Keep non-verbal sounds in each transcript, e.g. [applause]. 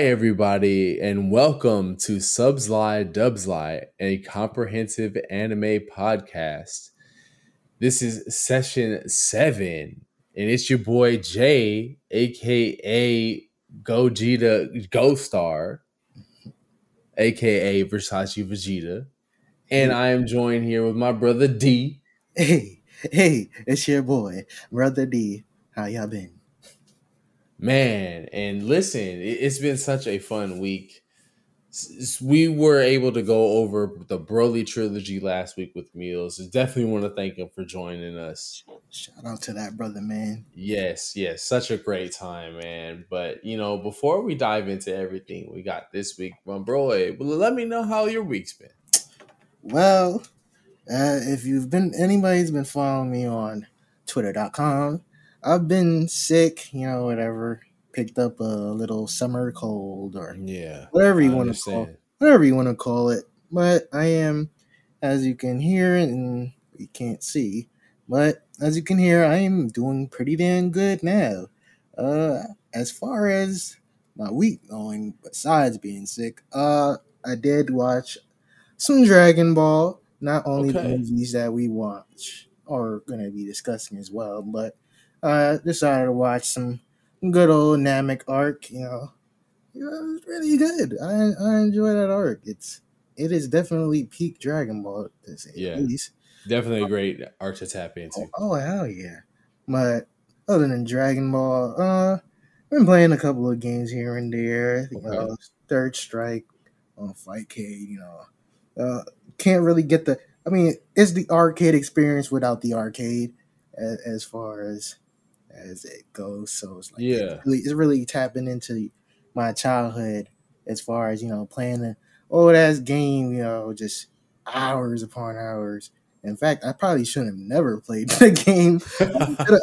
Hi, everybody, and welcome to Subs Lie, Dubs Lie, a comprehensive anime podcast. This is session seven, and it's your boy Jay, aka Gogeta Ghost Star, aka Versace Vegeta, and I am joined here with my brother Dee. Hey, hey, it's your boy, Brother Dee. How y'all been? Man, and listen, it- it's been such a fun week. We were able to go over the Broly trilogy last week with Meals. Definitely want to thank him for joining us. Shout out to that brother, man. Yes, yes, such a great time, man. But you know, before we dive into everything we got this week, from bro, well, let me know how your week's been. Well, uh, if you've been anybody's been following me on Twitter.com, I've been sick, you know, whatever. Picked up a little summer cold or Yeah, whatever you want to call whatever you want to call it. But I am, as you can hear and you can't see, but as you can hear, I am doing pretty damn good now. Uh, as far as my week going, besides being sick, uh, I did watch some Dragon Ball. Not only the movies that we watch are gonna be discussing as well, but uh, decided to watch some good old Namek arc. You know, it was really good. I I enjoy that arc. It's it is definitely peak Dragon Ball to say Yeah. least. Definitely a great arc to tap into. Oh, oh hell yeah! But other than Dragon Ball, uh, I've been playing a couple of games here and there. You Okay. know, Third Strike on Fightcade. You know, uh, can't really get the. I mean, it's the arcade experience without the arcade, as, as far as as it goes. So it's like Yeah. it's really, it's really tapping into my childhood as far as you know playing an old ass game. You know, just hours upon hours. In fact, I probably shouldn't have never played [laughs] the game.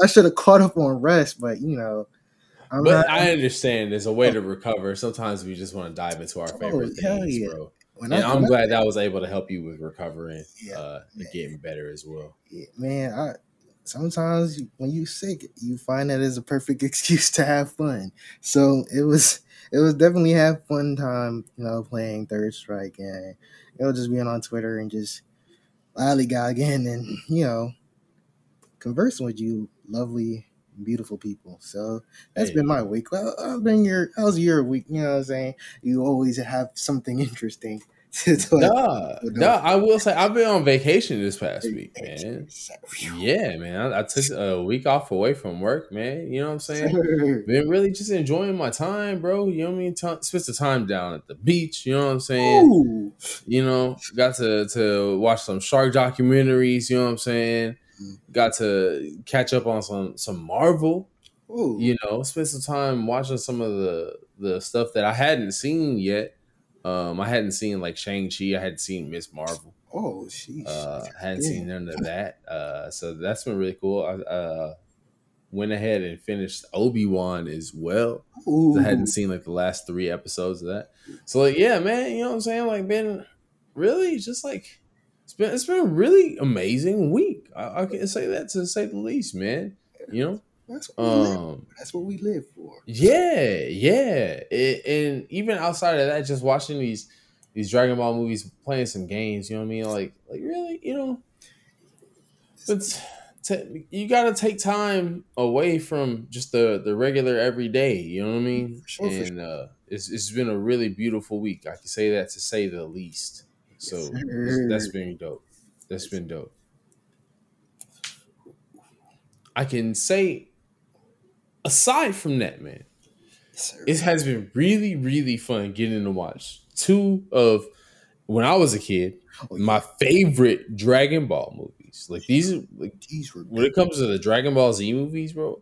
I should have caught up on rest, but you know, I'm but not. I understand there's a way to recover. Sometimes we just want to dive into our Oh, favorite hell things, yeah. bro. when And I- I- glad that was able to help you with recovering Yeah, uh, and getting better as well. Yeah, man, I sometimes when you're sick, you find that is a perfect [laughs] excuse to have fun. So it was it was definitely have fun time, you know, playing Third Strike and you know just being on Twitter and just lollygagging and you know conversing with you lovely beautiful people so that's Hey. been my week well i've been your how's your week you know what i'm saying you always have something [laughs] interesting [laughs] Nah, nah, I will say I've been on vacation this past week, man. Yeah, man. I, I took a week off away from work, man. You know what I'm [laughs] saying? Been really just enjoying my time, bro. You know what I mean? T- spent the time down at the beach. You know what I'm saying? Ooh. You know, got to to watch some shark documentaries. You know what I'm saying? Mm. Got to catch up on some some Marvel. Ooh. You know, spent some time watching some of the the stuff that I hadn't seen yet. Um, I hadn't seen like Shang Chi. I hadn't seen Miss Marvel. Oh, sheesh. Uh, hadn't Yeah. seen none of that. Uh, so that's been really cool. I uh, went ahead and finished Obi Wan as well. I hadn't seen like the last three episodes of that. So like, yeah, man, you know what I'm saying? Like, been really just like it's been it's been a really amazing week. I, I can say that to say the least, man. You know, That's what, we live, um, that's what we live for. yeah, yeah, It- and even outside of that, just watching these these Dragon Ball movies, playing some games. You know what I mean? Like, like really, you know, but t- you got to take time away from just the the regular everyday. You know what I mean? Sure, and uh, it's it's been a really beautiful week. I can say that to say the least. So Yes, that's- been dope. That's been dope. I can say, aside from that, man, Sir. it has been really, really fun getting to watch two of when I was a kid, Oh, my favorite Dragon Ball movies. Like these, like These were when it comes to the Dragon Ball Z movies, bro.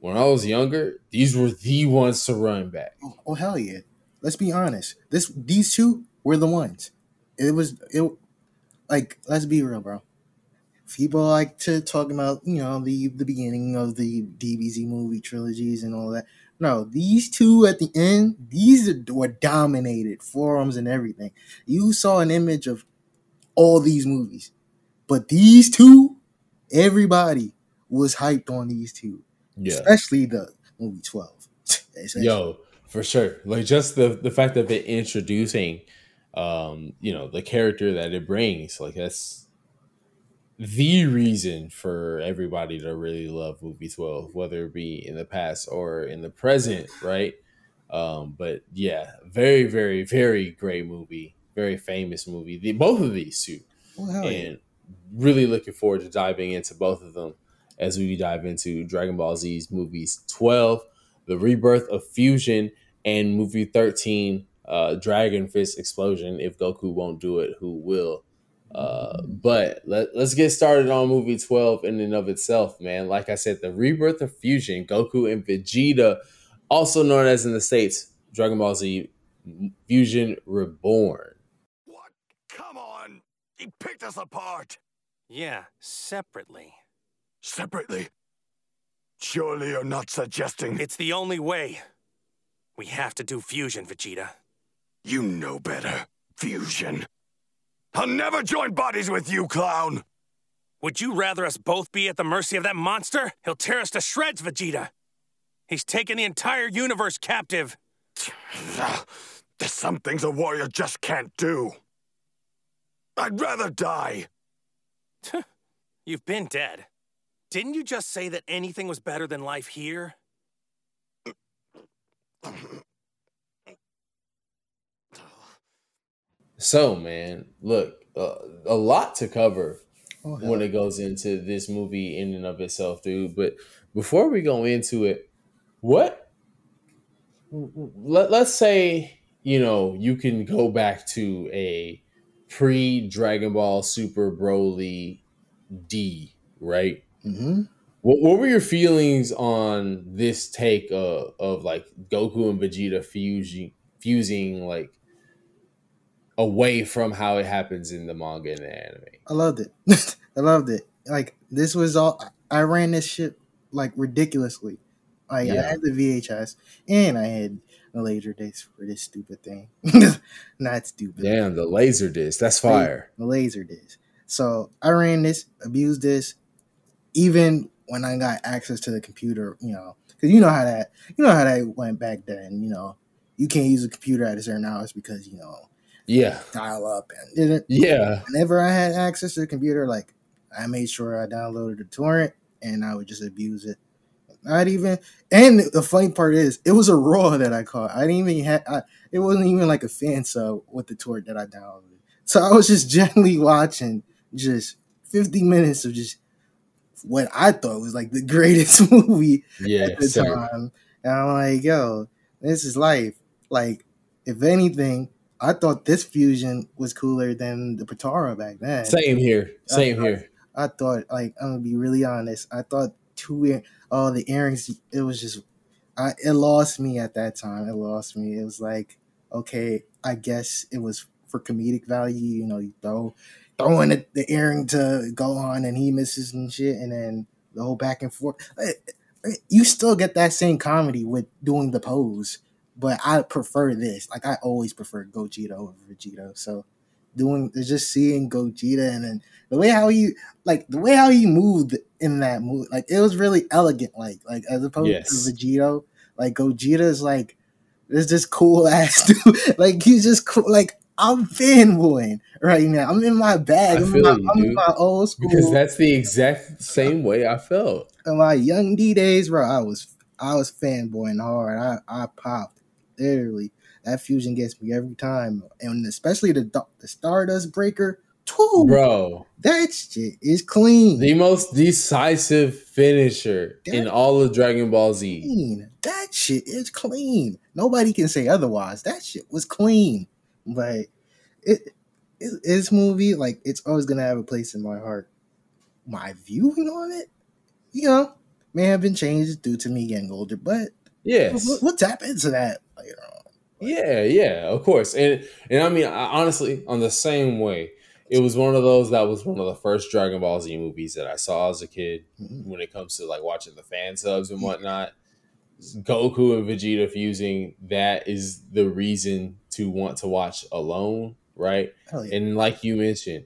When I was younger, these were the ones to run back. Oh, oh hell yeah! Let's be honest. This these two were the ones. It was it. Like let's be real, bro. People like to talk about you know the the beginning of the DBZ movie trilogies and all that. No, these two at the end, these were dominated forums and everything. You saw an image of all these movies, but these two, everybody was hyped on these two, Yeah, especially the movie Twelve. [laughs] Yo, For sure. Like just the the fact that they're introducing um, you know, the character that it brings, like that's the reason for everybody to really love movie 12, whether it be in the past or in the present, right? Um, but yeah, very, very, very great movie, very famous movie. The, both of these two, Well, hell yeah. and really looking forward to diving into both of them as we dive into Dragon Ball Z's movies 12, The Rebirth of Fusion, and movie 13, uh, Dragon Fist Explosion. If Goku won't do it, who will? Uh, but let, let's get started on movie 12 in and of itself, man. Like I said, The Rebirth of Fusion, Goku and Vegeta, also known as in the States, Dragon Ball Z Fusion Reborn. What? Come on! He picked us apart! Yeah, separately. Separately? Surely you're not suggesting It's the only way. We have to do fusion, Vegeta. you know better. Fusion. I'll never join bodies with you, clown! Would you rather us both be at the mercy of that monster? He'll tear us to shreds, Vegeta. He's taken the entire universe captive. [sighs] There's some things a warrior just can't do. I'd rather die. You've been dead. Didn't you just say that anything was better than life here? [laughs] So, man, look, uh, a lot to cover Oh, when it goes into this movie in and of itself, dude. But before we go into it, what let, let's say you know you can go back to a pre Dragon Ball Super Broly Dee, right? hmm What, what were your feelings on this take of, of like Goku and Vegeta fusing fusing like away from how it happens in the manga and the anime? I loved it. [laughs] I loved it. Like this was all I ran this shit like ridiculously. Like I had the VHS and I had a laser disc for this stupid thing. [laughs] Not stupid. Damn, the laser disc. That's fire. The laser disc. So I ran this, abused this, even when I got access to the computer, you know, because you know how that you know how that went back then, you know. You can't use a computer at a certain hours because, you know, Yeah. dial up and didn't Yeah. whenever I had access to the computer, like I made sure I downloaded the torrent and I would just abuse it. Not even, and the funny part is, it was a raw that I caught. I didn't even have. I, it wasn't even like a fan sub with the torrent that I downloaded. So I was just [laughs] gently watching just 50 minutes of just what I thought was like the greatest [laughs] movie Yeah. at the sir. time. And I'm like, yo, this is life. Like, if anything, I thought this fusion was cooler than the Potara back then. Same here. Same here. I thought, like, I'm gonna be really honest. I thought two, ear- oh, the earrings. It was just, I it lost me at that time. It lost me. It was like, okay, I guess it was for comedic value. You know, you throw throwing the, the earring to go on and he misses and shit, and then the whole back and forth. Eh, eh, You still get that same comedy with doing the pose, but I prefer this. Like I always prefer Gogeta over Vegito. So doing just seeing Gogeta and then the way how he like the way how he moved in that move, like it was really elegant. Like like as opposed Yes. to Vegito, like Gogeta is like there's this cool [laughs] ass dude. like he's just cool. Like I'm fanboying right now. I'm in my bag. I I'm, in my, you, I'm in my old school. Because that's the exact same way I felt. in my young Dee days, bro. I was I was fanboying hard. I I popped literally. That fusion gets me every time, and especially the the Stardust Breaker. Too, Bro, that shit is clean. the most decisive finisher in all of Dragon Ball Z. clean. That shit is clean. Nobody can say otherwise. That shit was clean. But it, it this movie, like it's always gonna have a place in my heart. My viewing on it, you know, may have been changed due to me getting older, but yeah, we'll tap into that later on. Yeah, yeah, of course. And and I mean, I, honestly, on the same way, it was one of those that was one of the first Dragon Ball Z movies that I saw as a kid. Mhm. When it comes to like watching the fan subs and whatnot, Goku and Vegeta fusing that is the reason to want to watch alone, right? Yeah. And like you mentioned,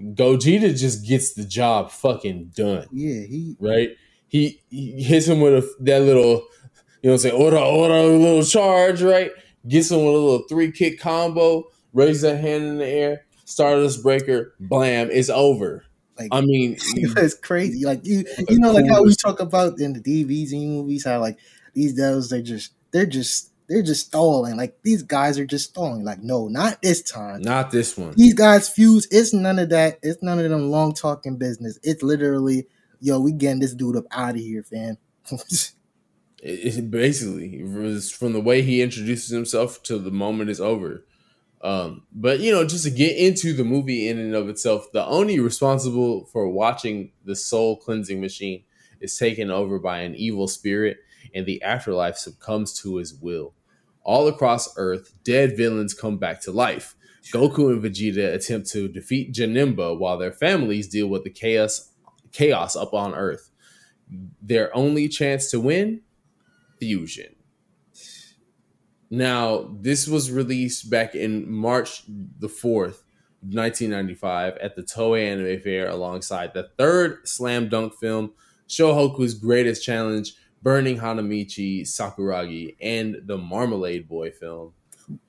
Gogeta just gets the job fucking done, yeah, he right? He, he hits him with a, that little You know, what i'm order, order, a little charge, right? Gets him with a little three kick combo, raise that hand in the air, Stardust Breaker, blam, it's over. Like I mean, [laughs] it's crazy. Like you, you know, like how we talk about in the DBZ movies, how like these devils, they just, they're just, they're just stalling. Like these guys are just stalling. Like no, not this time. not this one. These guys fuse. It's none of that. It's none of them long talking business. It's literally, yo, we getting this dude up out of here, fam. [laughs] It, it basically was from the way he introduces himself to the moment is over. Um, but you know, just to get into the movie in and of itself, the Oni responsible for watching the soul cleansing machine is taken over by an evil spirit, and the afterlife succumbs to his will. All across Earth, dead villains come back to life. Goku and Vegeta attempt to defeat Janemba while their families deal with the chaos chaos up on Earth. Their only chance to win Fusion. Now, this was released back in March the 4th, 1995, at the Toei Anime Fair alongside the third slam dunk film, Shohoku's Greatest Challenge, Burning Hanamichi Sakuragi, and the Marmalade Boy film.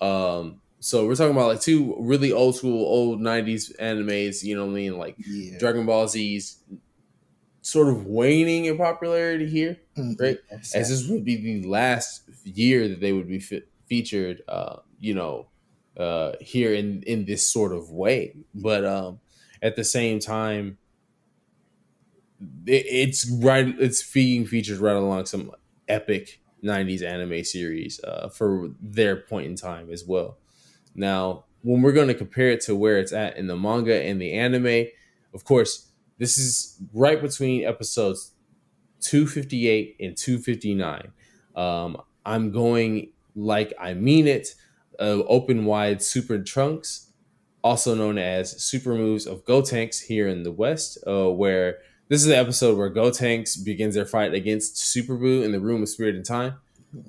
Um, so we're talking about like two really old school, old 90s animes, you know what I mean? Like yeah. Dragon Ball Z's sort of waning in popularity here Mm, right? yes, as this would be the last year that they would be fe- featured uh you know uh here in in this sort of way. But um at the same time it, it's right it's being featured right along some epic 90s anime series uh for their point in time as well. Now when we're going to compare it to where it's at in the manga and the anime of course this is right between episodes 258 and 259. Um, I'm going like I mean it. Uh, open wide super trunks, also known as super moves of Gotenks here in the West, uh, where this is the episode where Gotenks begins their fight against Super Boo in the Room of Spirit and Time.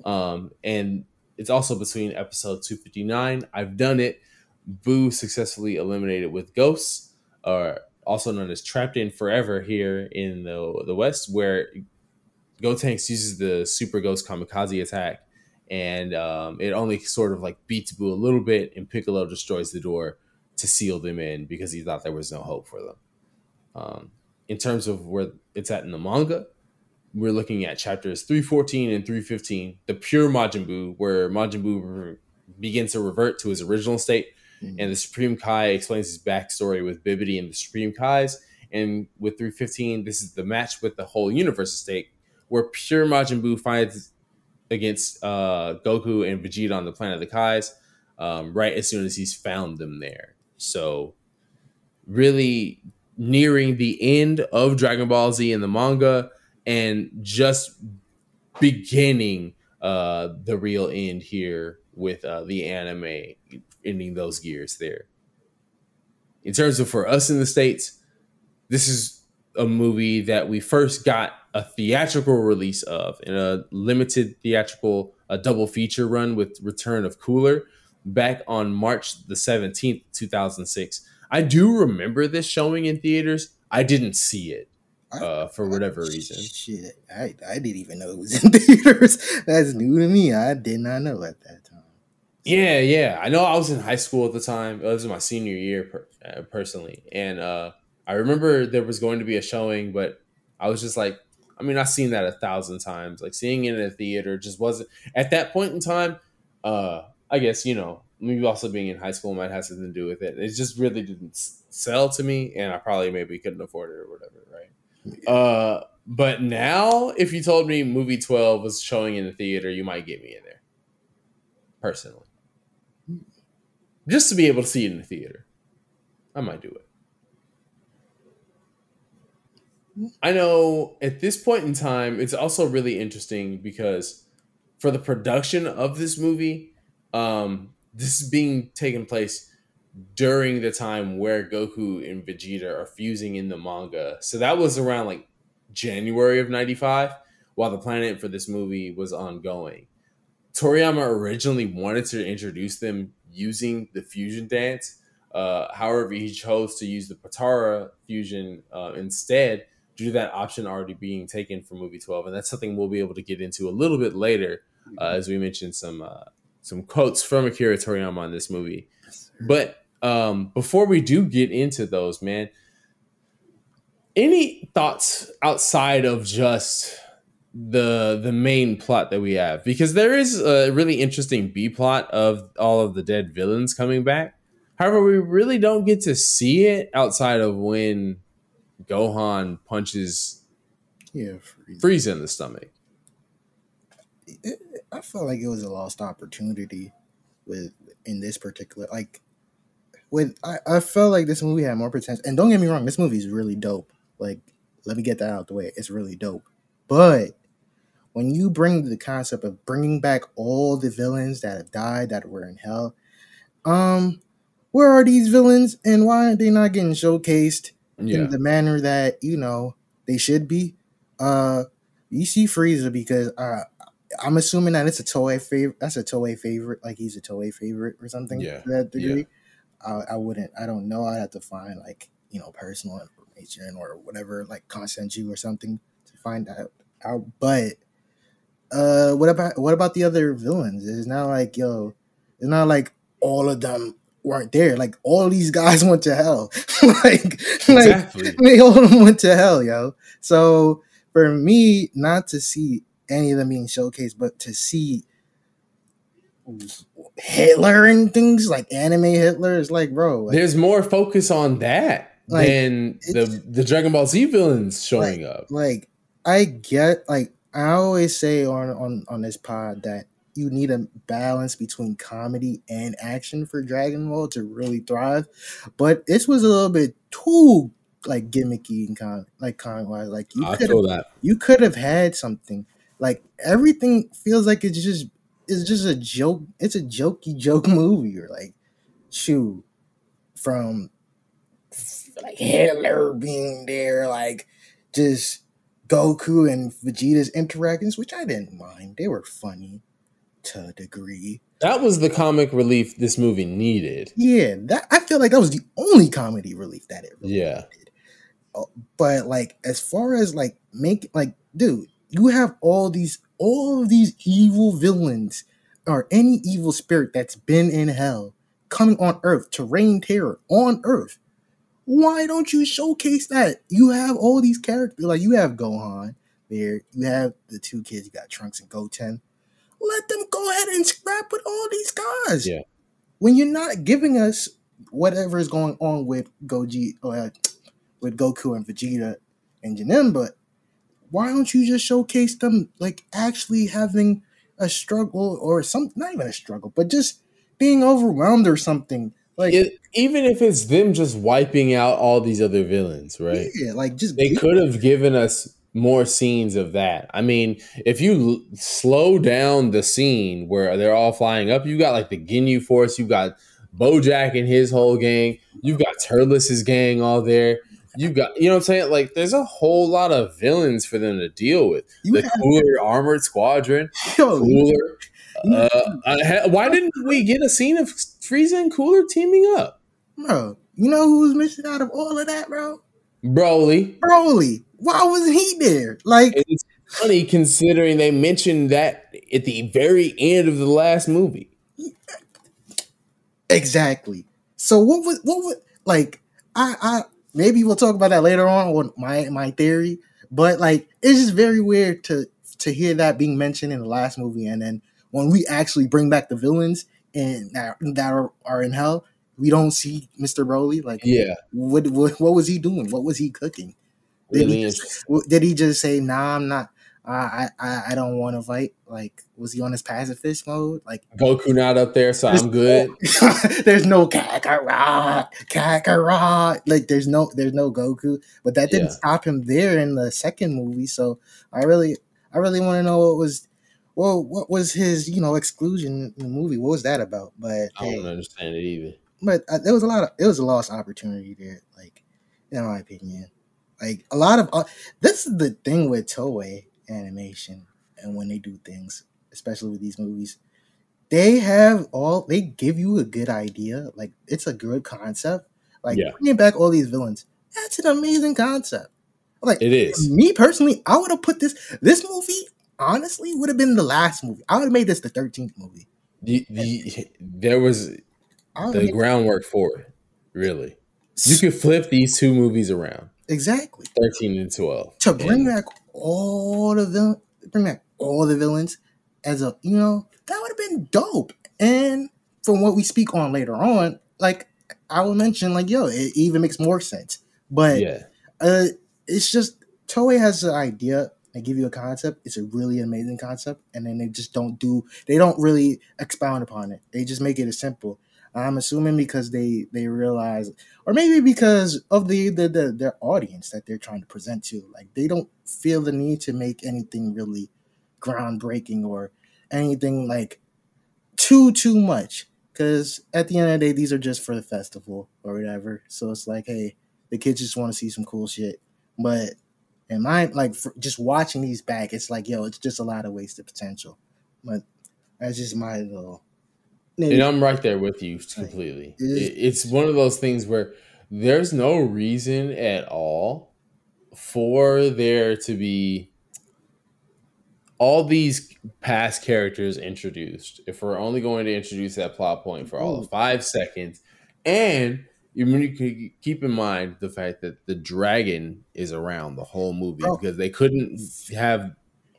Um, and it's also between episode 259. I've done it. Boo successfully eliminated with Ghosts, or also known as Trapped in Forever here in the the West, where Gotenks uses the Super Ghost Kamikaze attack, and um, it only sort of like beats Boo a little bit, and Piccolo destroys the door to seal them in because he thought there was no hope for them. Um, in terms of where it's at in the manga, we're looking at chapters 314 and 315, the pure Majin Buu, where Majin Buu re- begins to revert to his original state, Mhm. and the Supreme Kai explains his backstory with Bibbidi and the Supreme Kais. And with 315, this is the match with the whole universe at stake, where pure Majin Buu fights against uh, Goku and Vegeta on the planet of the Kais, um, right as soon as he's found them there. So, really nearing the end of Dragon Ball Z in the manga, and just beginning uh, the real end here with uh, the anime ending those gears there. In terms of for us in the States, this is a movie that we first got a theatrical release of in a limited theatrical a double feature run with Return of Cooler back on March the 17th, 2006. I do remember this showing in theaters. I didn't see it uh, for whatever reason. Shit, I, I didn't even know it was in [laughs] theaters. That's new to me. I did not know at that. Yeah, yeah. I know I was in high school at the time. It was my senior year per, uh, personally. And uh, I remember there was going to be a showing, but I was just like, I mean, I've seen that a thousand times. Like seeing it in a theater just wasn't at that point in time. Uh, I guess you know, maybe also being in high school might have something to do with it. It just really didn't sell to me, and I probably maybe couldn't afford it or whatever, right? Uh, but now, if you told me movie twelve was showing in the theater, you might get me in there, personally, just to be able to see it in the theater. I might do it. I know at this point in time, it's also really interesting because for the production of this movie, um, this is being taken place during the time where Goku and Vegeta are fusing in the manga. So that was around like January of 95 while the planet for this movie was ongoing. Toriyama originally wanted to introduce them using the fusion dance. Uh, however, he chose to use the Potara fusion uh, instead due to that option already being taken for movie 12 and that's something we'll be able to get into a little bit later uh, as we mentioned some uh, some quotes from Akira Toriyama on this movie. But um, before we do get into those man any thoughts outside of just the the main plot that we have because there is a really interesting B plot of all of the dead villains coming back. However, we really don't get to see it outside of when Gohan punches Yeah, Frieza. Frieza in the stomach. It, I felt like it was a lost opportunity with in this particular like with I, I felt like this movie had more potential. And don't get me wrong, this movie is really dope. Like, let me get that out the way. It's really dope. But when you bring the concept of bringing back all the villains that have died that were in hell, um, where are these villains and why are they not getting showcased Yeah. in the manner that you know they should be? Uh, you see Frieza because uh, I'm assuming that it's a Toei favorite. That's a Toei favorite, like he's a Toei favorite or something. Yeah, to that yeah. degree. I, I wouldn't. I don't know. I'd have to find like you know personal information or whatever, like content you or something to find out. out. But uh, what about what about the other villains? It's not like yo, it's not like all of them weren't there. Like all these [laughs] guys went to hell. [laughs] like like [laughs] they all of them went to hell, yo. So for me, not to see any of them being showcased, but to see Hitler and things like anime Hitler is like, bro, like, There's more focus on that Like, than the the Dragon Ball Z villains showing up. like I get like I always say on on on this pod that you need a balance between comedy and action for Dragon Ball to really thrive. But this was a little bit too like gimmicky and con like con wise. Like you could that. you could have had something like everything feels like it's just it's just a joke it's a jokey joke [laughs] movie or like shoot from like Hitler being there like just Goku and Vegeta's interactions which I didn't mind they were funny to a degree That was the comic relief this movie needed. yeah that I feel like that was the only comedy relief that it really Yeah. needed. Oh, but like as far as like make like dude you have all these all of these evil villains or any evil spirit that's been in hell coming on earth to reign terror on earth why don't you showcase that? You have all these characters like you have gohan there you have the two kids you got trunks and goten. Let them go ahead and scrap with all these guys. Yeah. when you're not giving us whatever is going on with goji uh, with goku and vegeta and janemba why don't you just showcase them like actually having a struggle or some not even a struggle but just being overwhelmed or something like It- even if it's them just wiping out all these other villains, right? yeah like just They could have given us more scenes of that. I mean, if you l- slow down the scene where they're all flying up, you got like the Ginyu Force, you got Bojack and his whole gang, you've got Turles's gang all there. You got, you know what I'm saying? Like, there's a whole lot of villains for them to deal with. you the Cooler Armored Squadron, [laughs] yo, Cooler. Uh, ha- why didn't we get a scene of Frieza and Cooler teaming up? bro you know who was missing out of all of that bro Broly. broly why was he there like It's funny considering they mentioned that at the very end of the last movie. Exactly. So what was what was like I I maybe we'll talk about that later on on my my theory, but like it's just very weird to to hear that being mentioned in the last movie and then when we actually bring back the villains and that, that are, are in hell, we don't see Mr. Broly like Yeah, what, what what was he doing? What was he cooking? Did really he just, did he just say, "Nah, I'm not. Uh, I I I don't want to fight"? Like, was he on his pacifist mode? Like, Goku not up there, so I'm good. [laughs] there's no Kakarot, Kakarot. Like there's no there's no Goku, but that didn't Yeah. stop him there in the second movie. So I really I really want to know what was well what was his you know exclusion in the movie? What was that about? But I hey, don't understand it either. but uh, there was a lot of it was a lost opportunity there. Like in my opinion, like a lot of uh, this is the thing with Toei animation and when they do things, especially with these movies they have all they give you a good idea like it's a good concept like Yeah. bringing back all these villains that's an amazing concept Like It is. me personally, I would have put this this movie honestly would have been the last movie. I would have made this the thirteenth movie. The, the, there was the groundwork for it. Really, you could flip these two movies around, exactly thirteen and twelve, to bring And back all the villain, bring back all the villains as a you know that would have been dope. And from what we speak on later on, like I will mention, like yo, it even makes more sense. But yeah, uh, it's just Toei has an idea. They give you a concept. It's a really amazing concept, and then they just don't do. They don't really expound upon it. They just make it as simple. I'm assuming because they they realize, or maybe because of the, the the their audience that they're trying to present to. Like they don't feel the need to make anything really groundbreaking or anything like too too much. Because at the end of the day, these are just for the festival or whatever. So it's like, hey, the kids just want to see some cool shit. But in my like for just watching these back, it's like, yo, it's just a lot of wasted potential. But that's just my little. and I'm right there with you completely. It is- It's one of those things where there's no reason at all for there to be all these past characters introduced. If we're only going to introduce that plot point for all of five seconds, and you, mean you keep in mind the fact that the dragon is around the whole movie Bro. because they couldn't have,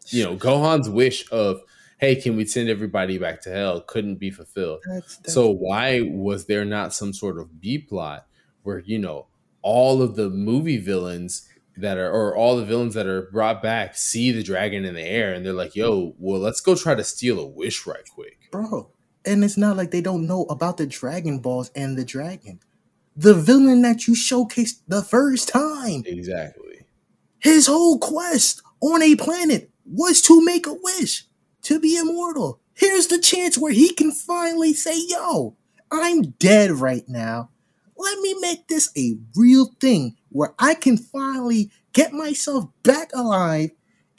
you know, Gohan's wish of, hey, can we send everybody back to hell? Couldn't be fulfilled. That's, that's, So why was there not some sort of B plot where you know all of the movie villains that are or all the villains that are brought back see the dragon in the air and they're like, "Yo, well, let's go try to steal a wish right quick." bro. And it's not like they don't know about the Dragon Balls and the dragon. The villain that you showcased the first time, Exactly. his whole quest on a planet was to make a wish to be immortal. Here's the chance where he can finally say, Yo, I'm dead right now. Let me make this a real thing where I can finally get myself back alive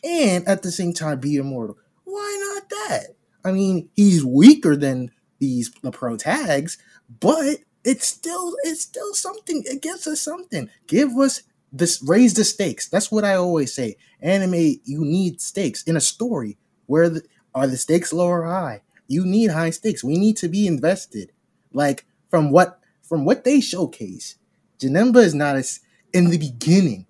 and at the same time be immortal. Why not that? I mean, he's weaker than these the pro tags, but it's still it's still something. It gives us something. Give us this raise the stakes. That's what I always say. Anime, you need stakes in a story. Where the, are the stakes low or high? You need high stakes. We need to be invested. Like from what from what they showcase, Janemba is not as in the beginning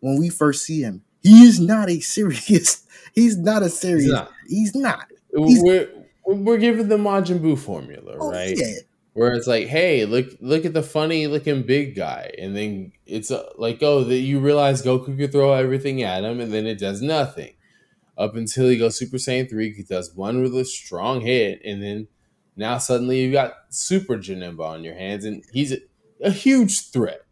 when we first see him. He is not a serious. [laughs] He's not a serious. not. He's not. He's- We're we're giving the Majin Buu formula, Oh, right? yeah. Where it's like, hey, look look at the funny looking big guy, and then it's uh, like, oh, that you realize Goku could throw everything at him, and then it does nothing. Up until he goes Super Saiyan three, he does one really strong hit, and then now suddenly you got Super Janemba on your hands, and he's a, a huge threat,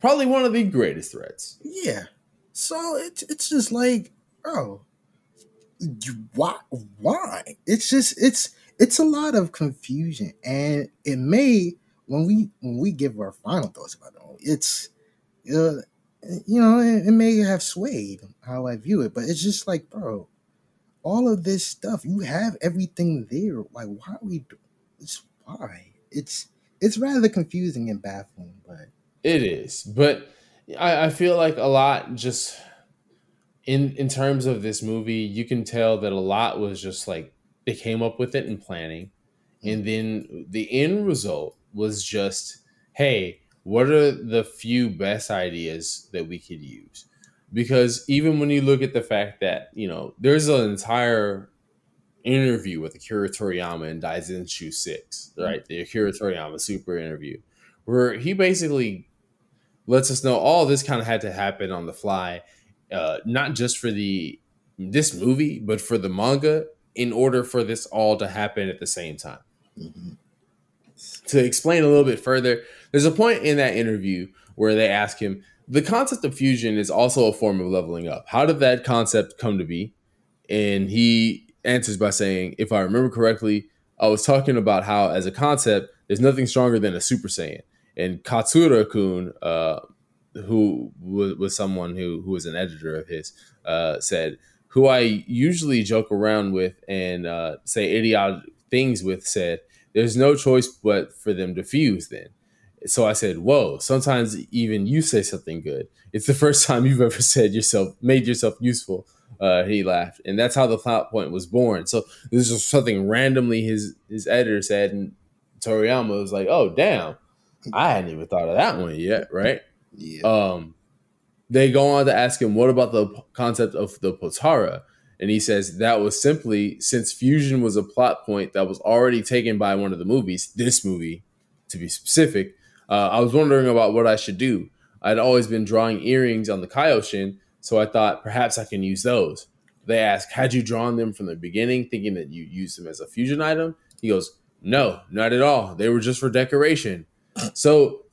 probably one of the greatest threats. Yeah. So it's it's just like, oh, why why? It's just it's it's a lot of confusion, and it may when we when we give our final thoughts about it, it's uh, you know it, it may have swayed how I view it, but it's just like, bro, all of this stuff you have everything there. Like, why are we? It's why it's it's rather confusing and baffling, but It is, but I, I feel like a lot just in in terms of this movie, you can tell that a lot was just like they came up with it in planning, and then the end result was just, hey, what are the few best ideas that we could use? Because even when you look at the fact that you know there's an entire interview with Akira Toriyama in Daizenshu Six, right? The Akira Toriyama super interview, where he basically lets us know all this kind of had to happen on the fly, uh, not just for the this movie, but for the manga, in order for this all to happen at the same time. mhm. To explain a little bit further, there's a point in that interview where they ask him, the concept of fusion is also a form of leveling up. How did that concept come to be? And he answers by saying, if I remember correctly, I was talking about how, as a concept, there's nothing stronger than a Super Saiyan. And Katsura kun, uh, who was, was someone who, who was an editor of his, uh, said, who I usually joke around with and uh, say idiotic things with, said, there's no choice but for them to fuse then. So I said, "Whoa!" Sometimes even you say something good. It's the first [laughs] time you've ever said yourself, made yourself useful. Uh, he laughed, and that's how the plot point was born. So this is something randomly his his editor said, and Toriyama was like, "Oh, damn, I hadn't even thought of that one yet." Right? Yeah. Um, they go on to ask him, "What about the concept of the Potara?" And he says that was simply since fusion was a plot point that was already taken by one of the movies, this movie, to be specific. Uh, I was wondering about what I should do. I'd always been drawing earrings on the Kaioshin, so I thought perhaps I can use those. They asked, "Had you drawn them from the beginning, thinking that you used them as a fusion item?" He goes, "No, not at all. They were just for decoration." So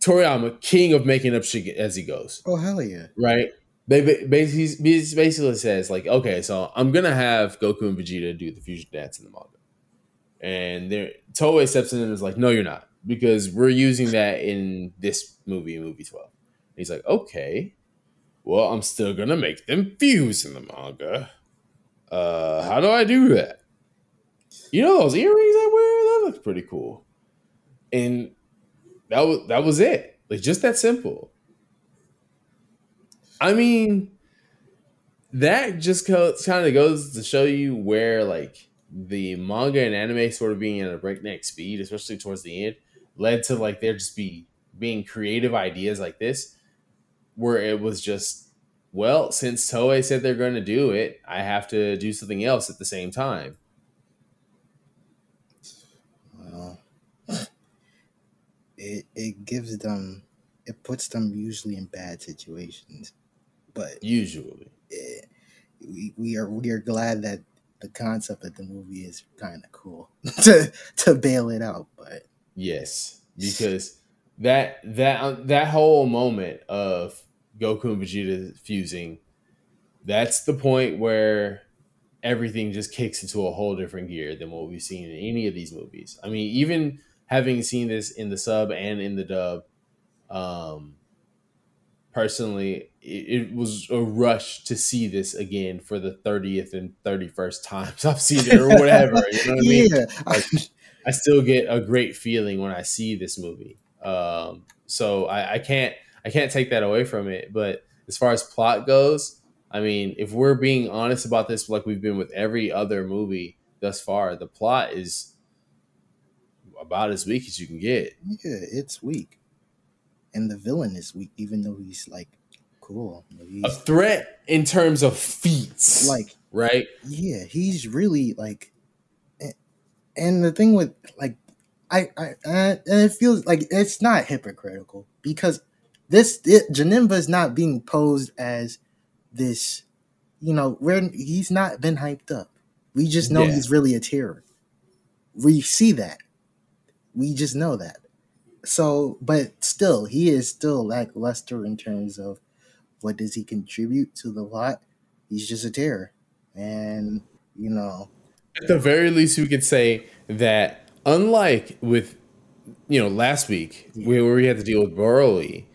Toriyama, king of making up shit as he goes, oh hell yeah. right? They basically he basically says like, okay, so I'm gonna have Goku and Vegeta do the fusion dance in the manga, and there Toei steps in and is like, no, you're not, because we're using that in this movie, movie twelve. And he's like, okay, well, I'm still gonna make them fuse in the manga. Uh, how do I do that? You know those earrings I wear? That looks pretty cool. And that was that was it. Like just that simple. I mean, that just kind of goes to show you where like the manga and anime sort of being at a breakneck speed, especially towards the end, led to like there just be being creative ideas like this, where it was just well, since Toei said they're going to do it, I have to do something else at the same time. It it gives them, it puts them usually in bad situations, but Usually, eh, we we are we are glad that the concept of the movie is kind of cool [laughs] to to bail it out. But Yes, because that that that whole moment of Goku and Vegeta fusing, that's the point where everything just kicks into a whole different gear than what we've seen in any of these movies. I mean, even having seen this in the sub and in the dub, um, personally, it, it was a rush to see this again for the thirtieth and thirty first [laughs] times I've seen it or whatever. You know what I mean? yeah, [laughs] Like, I still get a great feeling when I see this movie. Um, so I, I can't I can't take that away from it. But as far as plot goes, I mean, if we're being honest about this, like we've been with every other movie thus far, the plot is about as weak as you can get. yeah, it's weak, and the villain is weak, even though he's like cool. A He's threat in terms of feats, like right? yeah, he's really like, and the thing with like, I I uh, and it feels like it's not hypocritical because this it, Janemba is not being posed as this, you know, where he's not been hyped up. We just know Yeah. he's really a terror. We see that. We just know that. So, but still, he is still lackluster in terms of what does he contribute to the plot. He's just a terror, and you know, At the very least, we could say that unlike with you know last week where where we had to deal with Broly,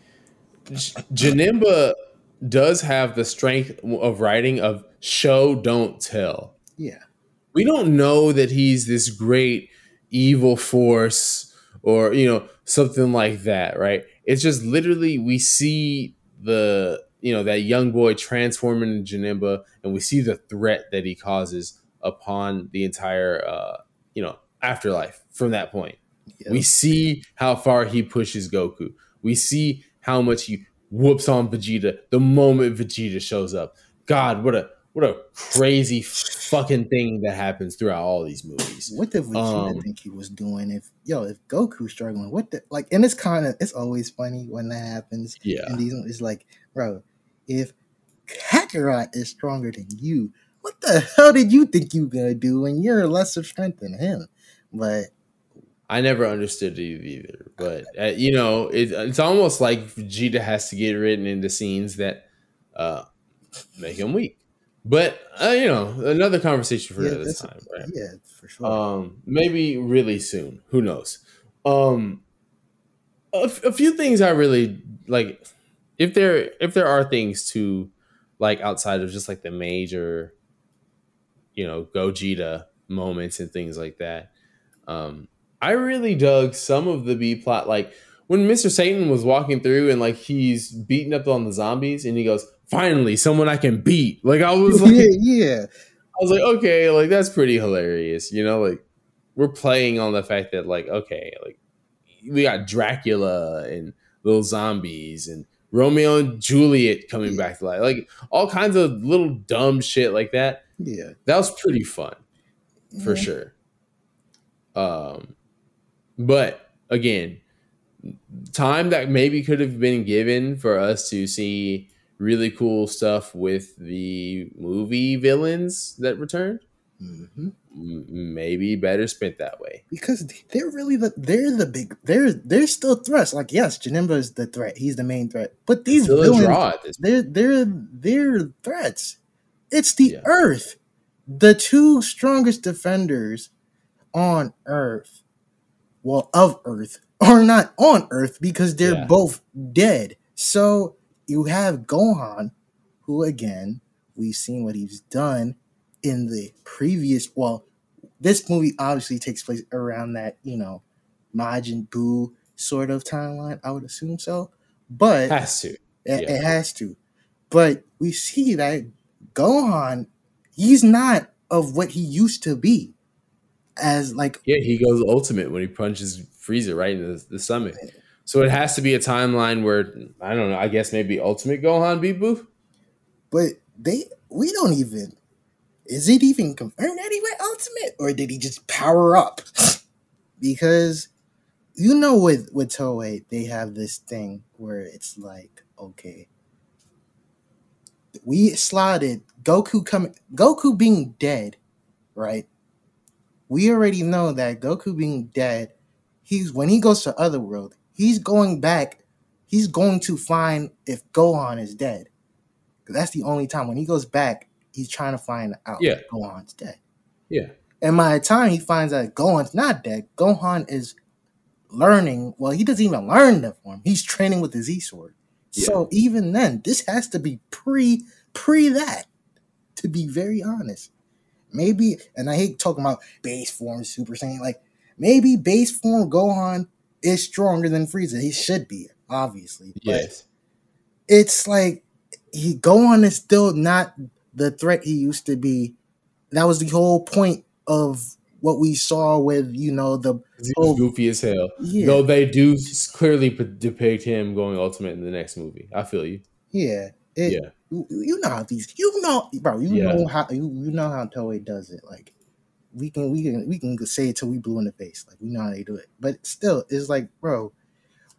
Janemba does have the strength of writing of show don't tell. yeah, We don't know that he's this great evil force or you know something like that, right? It's just literally we see the you know that young boy transforming into Janemba, and we see the threat that he causes upon the entire uh, you know afterlife from that point. yeah. We see how far he pushes Goku. We see how much he whoops on Vegeta the moment Vegeta shows up. God, what a what a crazy fucking thing that happens throughout all these movies. What did Vegeta Um, think he was doing? If yo, if Goku's struggling, what the like? And it's kind of it's always funny when that happens. Yeah. And these it's like, bro, if Kakarot is stronger than you, what the hell did you think you were gonna do when you're lesser strength than him? But I never understood it either, but uh, you know, it, it's almost like Vegeta has to get written into scenes that uh, make him weak. But uh, you know, another conversation for yeah, another time, right? yeah, for sure. Um, maybe really soon. Who knows? Um, a, f- a few things I really like. If there if there are things to like outside of just like the major, you know, Gogeta moments and things like that. Um, I really dug some of the B plot, like when Mister Satan was walking through and like he's beating up on the zombies, and he goes, "Finally, someone I can beat." Like I was [laughs] like, yeah, yeah. I was like, okay, like that's pretty hilarious. You know, like we're playing on the fact that like, okay, like we got Dracula and little zombies and Romeo and Juliet coming back to life, like all kinds of little dumb shit like that. Yeah. That was pretty fun, for Yeah. sure. Um, but again, time that maybe could have been given for us to see really cool stuff with the movie villains that returned hmm m- maybe better spent that way. Because they're really the they're the big they're they're still threats. Like yes, Janemba is the threat. He's the main threat. But these Still villains, draw at this. they're they're they're threats. It's the Yeah. Earth. The two strongest defenders on Earth, well, of Earth, are not on Earth because they're Yeah. both dead. So you have Gohan, who again, we've seen what he's done in the previous well, this movie obviously takes place around that, you know, Majin Buu sort of timeline, I would assume so. But Has to. it, Yeah. it has to. But we see that Gohan, he's not of what he used to be. As like Yeah, he goes ultimate when he punches Frieza right in the, the stomach. So it has to be a timeline where I don't know. I guess maybe Ultimate Gohan beat but they we don't even is it even confirmed that he went ultimate or did he just power up? [laughs] because you know with with Toei they have this thing where it's like okay we slotted Goku coming Goku being dead, right? We already know that Goku being dead, he's when he goes to Otherworld, he's going back, he's going to find if Gohan is dead. that's the only time when he goes back, he's trying to find out Yeah. if Gohan's dead. Yeah. And by the time he finds out Gohan's not dead, Gohan is learning. Well, he doesn't even learn the form. He's training with the Z sword. So even then, this has to be pre pre that. To be very honest, maybe, and I hate talking about base form Super Saiyan. Like maybe base form Gohan is stronger than Frieza. He should be, obviously. But Yes. it's like he Gohan is still not the threat he used to be. That was the whole point of what we saw with you know the Oh. goofy as hell. yeah Though they do clearly p- depict him going ultimate in the next movie. I feel you. yeah it, Yeah. you, you know how these you know bro you Yeah. know how you, you know how Toei does it like we can we can we can say it till we blue in the face like we know how they do it but still it's like bro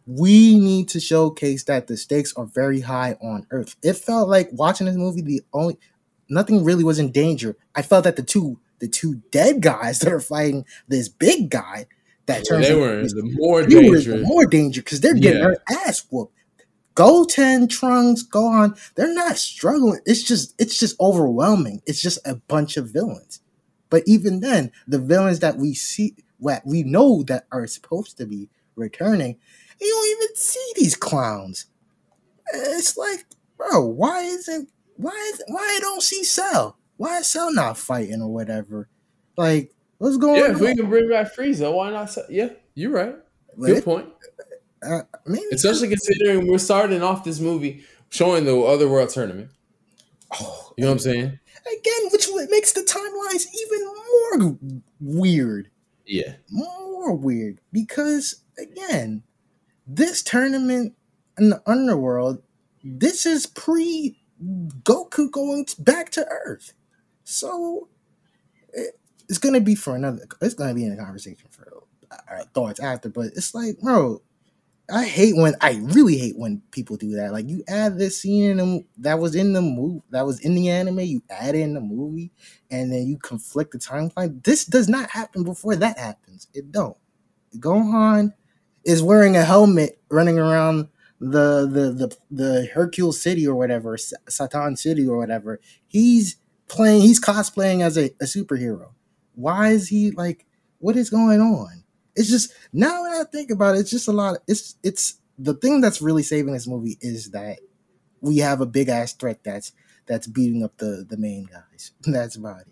we need to showcase that the stakes are very high on earth it felt like watching this movie the only nothing really was in danger i felt that the two the two dead guys [laughs] that are fighting this big guy that turns they into were the more you were the dangerous. more danger because they're getting Yeah. their ass whooped. Goten, Trunks, Gohan, they're not struggling. It's just it's just overwhelming. It's just a bunch of villains. But even then, the villains that we see what we know that are supposed to be returning, you don't even see these clowns. It's like, bro, why isn't why is why I don't see Cell? Why is Cell not fighting or whatever? Like, what's going Yeah, if on? we can bring back Frieza, why not? say- Yeah, you're right. Good it- point. uh, maybe Especially considering we're starting off this movie showing the other world tournament. Oh, You know what I'm saying? Again, which makes the timelines even more weird, Yeah. more weird because again, this tournament in the underworld, this is pre Goku going back to Earth, so it- it's gonna be for another. It's gonna be in a conversation for our thoughts after, but it's like, bro. I hate when I really hate when people do that. Like you add this scene in the, that was in the movie, that was in the anime, you add it in the movie, and then you conflict the timeline. This does not happen before that happens. It don't. Gohan is wearing a helmet, running around the the the the Hercule City or whatever, Satan City or whatever. He's playing. He's cosplaying as a, a superhero. Why is he like? What is going on? It's just now that I think about it, it's just a lot. it's it's the thing that's really saving this movie is that we have a big ass threat that's that's beating up the the main guys. [laughs] That's about it.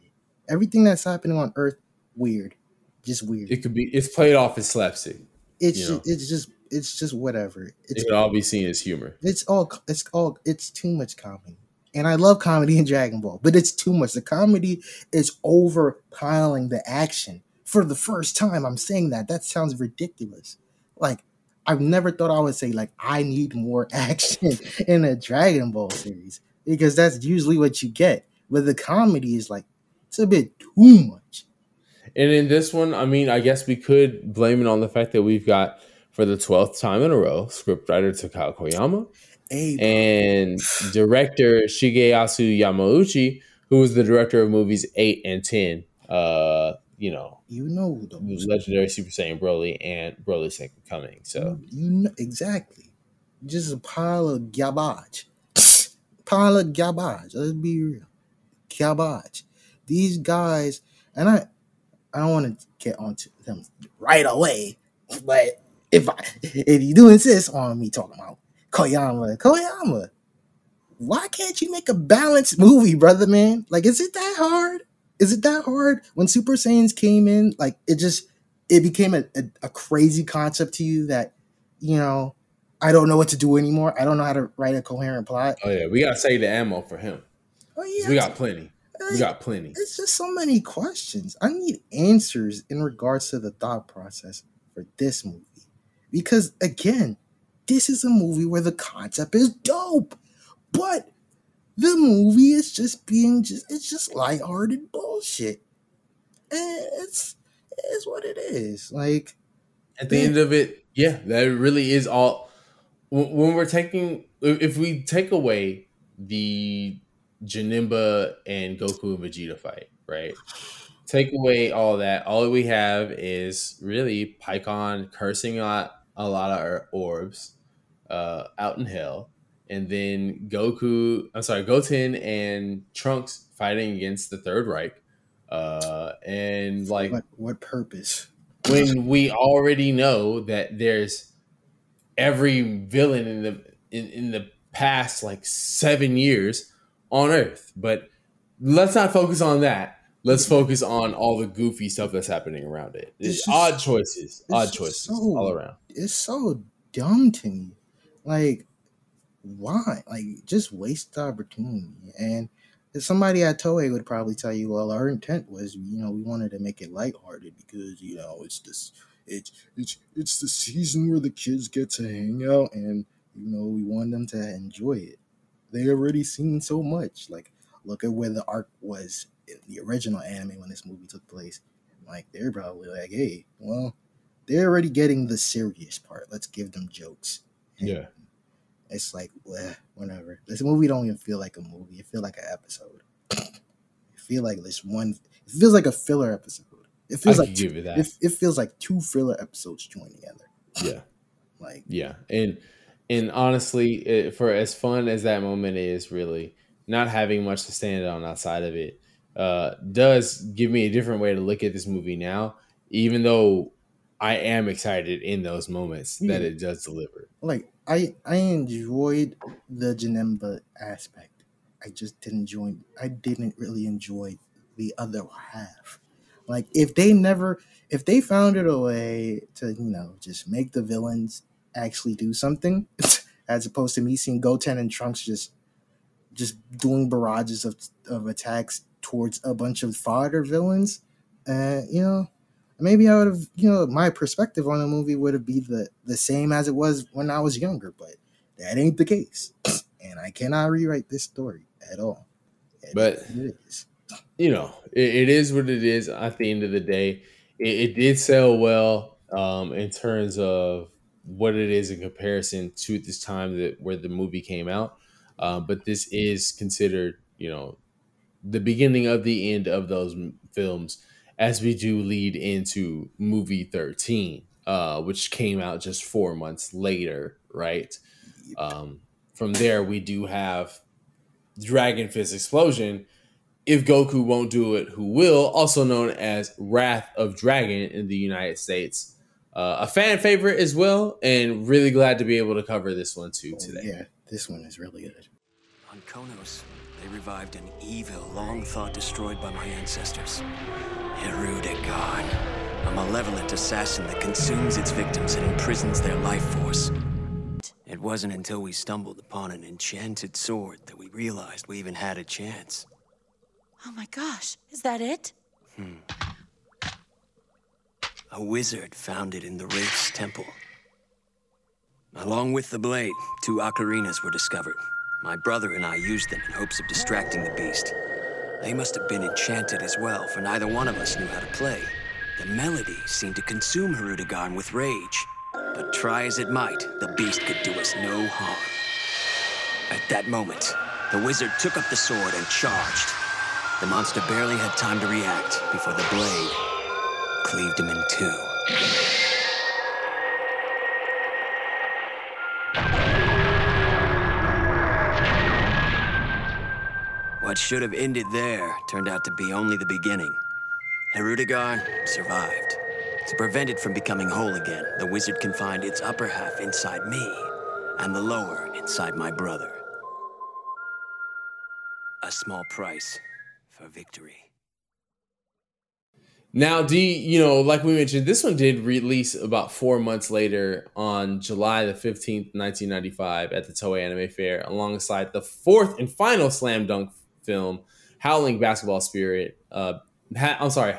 Everything that's happening on Earth, weird. just weird. It could be. It's played off as slapstick. it's know. just, it's just it's just whatever. It It's could all be seen as humor. it's all it's all it's too much comedy. And I love comedy in Dragon Ball, but it's too much. The comedy is overpiling the action. For the first time, I'm saying that. That sounds ridiculous. Like I've never thought I would say like I need more [laughs] action in a Dragon Ball series because that's usually what you get. But the comedy is like it's a bit too much. And in this one, I mean, I guess we could blame it on the fact that we've got for the twelfth time in a row scriptwriter Takao Koyama Hey, and director Shigeyasu Yamauchi, who was the director of movies eight and ten. Uh, you know, you know those. legendary Super Saiyan Broly and Broly Second Coming. So you, you know exactly. Just a pile of garbage. [laughs] pile of garbage. Let's be real. Garbage. These guys, and I, I don't want to get onto them right away, but if I, if you do insist on me talking about Koyama, Koyama, why can't you make a balanced movie, brother, man? Like, is it that hard? Is it that hard? When Super Saiyans came in, like, it just, it became a, a, a crazy concept to you that, you know, I don't know what to do anymore. I don't know how to write a coherent plot. oh yeah, we gotta save the ammo for him. Oh, yeah. We got plenty. We got plenty. it's just so many questions. I need answers in regards to the thought process for this movie. Because again, this is a movie where the concept is dope, but the movie is just being just it's just lighthearted bullshit. It's it's what it is. Like At the end of it, yeah, that really is all. When we're taking, if we take away the Janemba and Goku and Vegeta fight, right? Take away all that. All we have is really Pikkon cursing out a lot of or- orbs uh, out in hell, and then Goku. I'm sorry, Goten and Trunks fighting against the Third Reich, uh, and like what what purpose? when we already know that there's every villain in the in, in the past like seven years on Earth. But let's not focus on that. Let's focus on all the goofy stuff that's happening around it. It's It's just- odd choices, odd choices so- all around. it's so dumb to me. Like, why? Like, just waste the opportunity. And somebody at Toei would probably tell you, well, our intent was, you know, we wanted to make it lighthearted because, you know, it's this, it's it's it's the season where the kids get to hang out, and you know, we want them to enjoy it. They already seen so much. Like, look at where the arc was in the original anime when this movie took place. Like, they're probably like, hey, well they're already getting the serious part. Let's give them jokes. Yeah. It's like, whatever. This movie don't even feel like a movie. It feel like an episode. It feel like this one. It feels like a filler episode. It feels could like give it that. it, it feels like two filler episodes joined together. yeah. Like Yeah, and and honestly, it, for as fun as that moment is, really not having much to stand on outside of it uh, does give me a different way to look at this movie now. Even though I am excited in those moments that it does deliver. like I I enjoyed the Janemba aspect. I just didn't enjoy. I didn't really enjoy the other half. Like if they never, if they found it a way to you know just make the villains actually do something, [laughs] as opposed to me seeing Goten and Trunks just just doing barrages of of attacks towards a bunch of fodder villains, uh, you know, maybe I would have, you know, my perspective on the movie would have been the the same as it was when I was younger, but that ain't the case, [sniffs] and I cannot rewrite this story at all. It But- it is. you know, it, it is what it is. At the end of the day, it, it did sell well um, in terms of what it is in comparison to this time that where the movie came out. Um, but this is considered, you know, the beginning of the end of those films as we do lead into movie 13, uh, which came out just four months later, right? Um, from there, we do have Dragon Fist Explosion. If Goku won't do it, who will? Also known as Wrath of Dragon in the United States. Uh, a fan favorite as well, and really glad to be able to cover this one too Oh, today. yeah, this one is really good. On Konats, they revived an evil long thought destroyed by my ancestors. Hirudegarn, a malevolent assassin that consumes its victims and imprisons their life force. It wasn't until we stumbled upon an enchanted sword that we realized we even had a chance. Oh my gosh, is that it? Hmm. A wizard found it in the Wraith's temple. Along with the blade, two ocarinas were discovered. My brother and I used them in hopes of distracting the beast. They must have been enchanted as well, for neither one of us knew how to play. The melody seemed to consume Hirudegarn with rage. But try as it might, the beast could do us no harm. At that moment, the wizard took up the sword and charged. The monster barely had time to react before the blade cleaved him in two. What should have ended there turned out to be only the beginning. Hirudegarn survived. To prevent it from becoming whole again, the wizard confined its upper half inside me and the lower inside my brother. A small price for victory. Now, D, you know, like we mentioned, this one did release about four months later on July the 15th, 1995, at the Toei Anime Fair, alongside the fourth and final slam dunk film, Howling Basketball Spirit. Uh, ha- I'm sorry,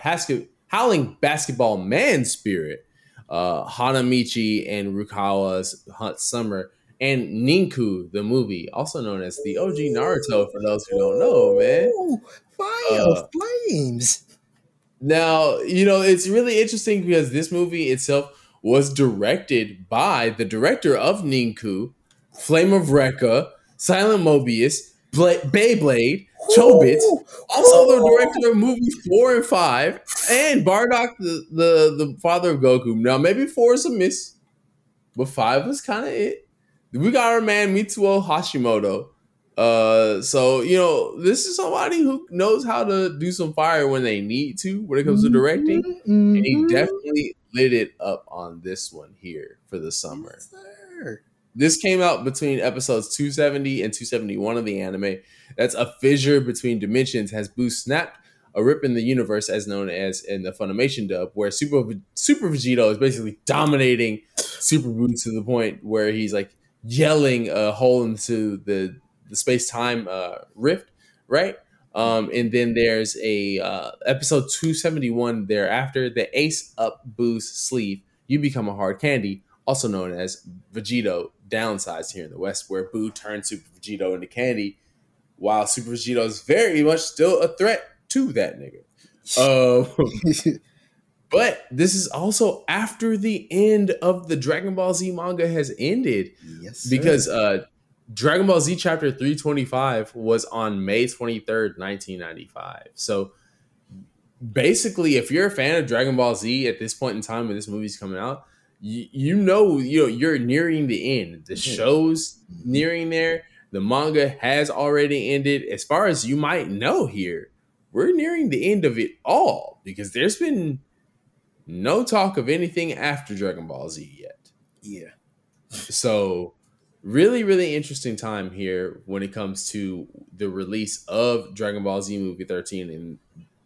Howling Basketball Man Spirit, uh, Hanamichi and Rukawa's Hunt Summer, and Ninku, the movie, also known as the OG Naruto, for those who don't know, man. Ooh, fire Uh, flames. Now, you know, it's really interesting because this movie itself was directed by the director of Ninku, Flame of Recca, Silent Mobius, Bla- Beyblade, Chobits, also the director of movie four and five, and Bardock, the, the, the father of Goku. Now, maybe four is a miss, but five was kind of it. We got our man Mitsuo Hashimoto. Uh, so you know, this is somebody who knows how to do some fire when they need to when it comes to directing, and he Mhm. definitely lit it up on this one here for the summer. Yes, sir. This came out between episodes 270 and 271 of the anime. That's a fissure between dimensions has Boo snapped a rip in the universe, as known as in the Funimation dub, where Super Super Vegito is basically dominating Super Boo to the point where he's like yelling a hole into the the space time uh, rift, right? Um, and then there's a uh, episode 271 thereafter, the Ace Up Boo's sleeve. You become a hard candy, also known as Vegito downsized here in the West, where Boo turned Super Vegito into candy, while Super Vegito is very much still a threat to that nigga. [laughs] Um, [laughs] but this is also after the end of the Dragon Ball Z manga has ended yes, sir. because uh Dragon Ball Z chapter 325 was on May 23rd, 1995. So basically if you're a fan of Dragon Ball Z at this point in time when this movie's coming out, you, you know you know you're nearing the end. The show's nearing there. The manga has already ended. As far as you might know here, we're nearing the end of it all because there's been no talk of anything after Dragon Ball Z yet. yeah, So, really, really interesting time here when it comes to the release of Dragon Ball Z movie 13 in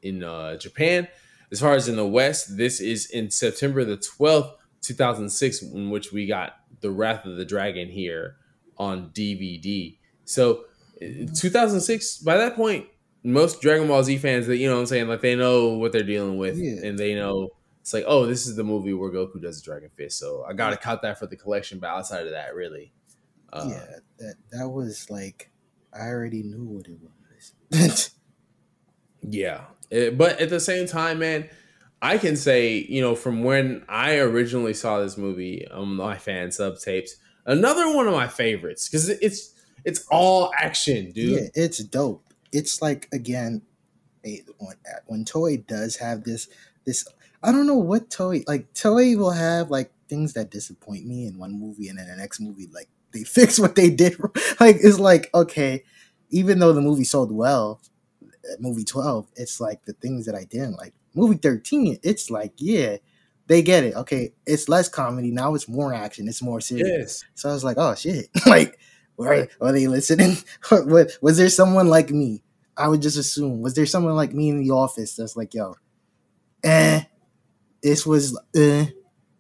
in uh, Japan. As far as in the West, this is in September the 12th, 2006, in which we got The Wrath of the Dragon here on DVD. So, 2006, by that point, most Dragon Ball Z fans that, you know what I'm saying, like they know what they're dealing with Yeah. and they know it's like, oh, this is the movie where Goku does the Dragon Fist. So I gotta count that for the collection. But outside of that, really, uh, yeah, that that was like I already knew what it was. [laughs] yeah. Eh, but at the same time, man, I can say, you know, from when I originally saw this movie on my fan sub tapes, another one of my favorites because it's it's all action, dude. Yeah, it's dope. It's like again, when, when Toei does have this this I don't know what Toei like Toei will have like things that disappoint me in one movie and then the next movie like they [laughs] fix what they did like it's like okay even though the movie sold well uh, movie 12 it's like the things that I didn't like movie 13 it's like yeah they get it okay it's less comedy now it's more action it's more serious Yes. so I was like, oh shit. [laughs] like, Were, were they listening? [laughs] was, was there someone like me? I would just assume. Was there someone like me in the office that's like, yo, eh, this was, eh,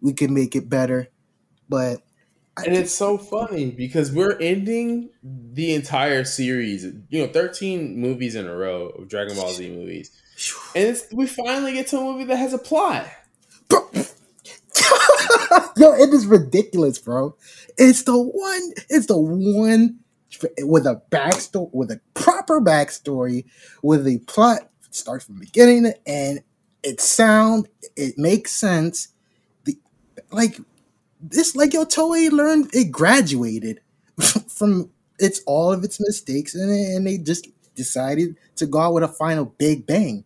we could make it better. But and it's so funny because we're ending the entire series, you know, 13 movies in a row of Dragon Ball Z movies. And we finally get to a movie that has a plot. [laughs] Yo, it is ridiculous, bro. It's the one, it's the one with a backstory, with a proper backstory, with a plot starts from beginning to end. It sound, it makes sense. The like this, like yo, Toei learned it graduated [laughs] from its all of its mistakes, and and they just decided to go out with a final big bang.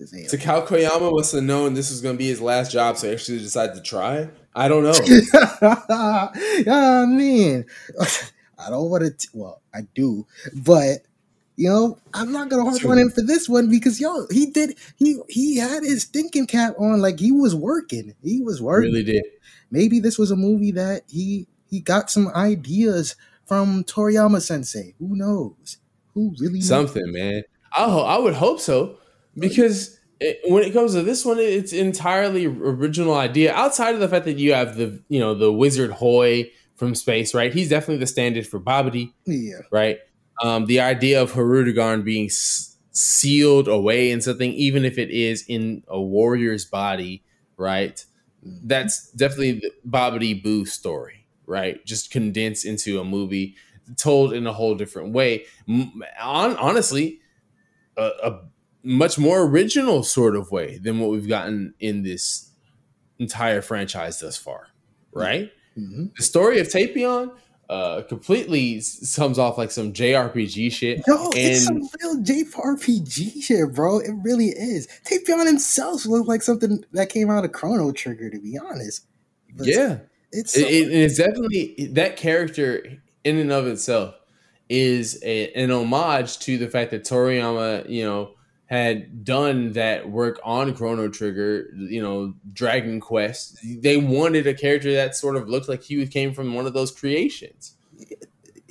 Takao Koyama must have known this was going to be his last job, so he actually decided to try. I don't know. [laughs] I mean, [laughs] I don't want to. Well, I do, but you know, I'm not gonna harp on him for this one because yo, he did. He he had his thinking cap on, like he was working. He was working. Really did. Maybe this was a movie that he he got some ideas from Toriyama Sensei. Who knows? Who really knows? something, man? I I would hope so because it, when it comes to this one, it's entirely original idea. Outside of the fact that you have the you know the wizard Hoi from space, right? He's definitely the standard for Babidi. Yeah. Right. Um, the idea of Hirudegarn being s- sealed away in something, even if it is in a warrior's body, right? That's definitely the Babidi Boo story, right? Just condensed into a movie, told in a whole different way. On honestly, a, a much more original sort of way than what we've gotten in this entire franchise thus far, right? Mm-hmm. The story of Tapion uh, completely sums off like some JRPG shit. Yo, and it's some real JRPG shit, bro. It really is. Tapion himself looks like something that came out of Chrono Trigger, to be honest. But yeah, it's it, so- it- it's definitely that character in and of itself is a, an homage to the fact that Toriyama, you know, had done that work on Chrono Trigger, you know, Dragon Quest. They wanted a character that sort of looked like he came from one of those creations.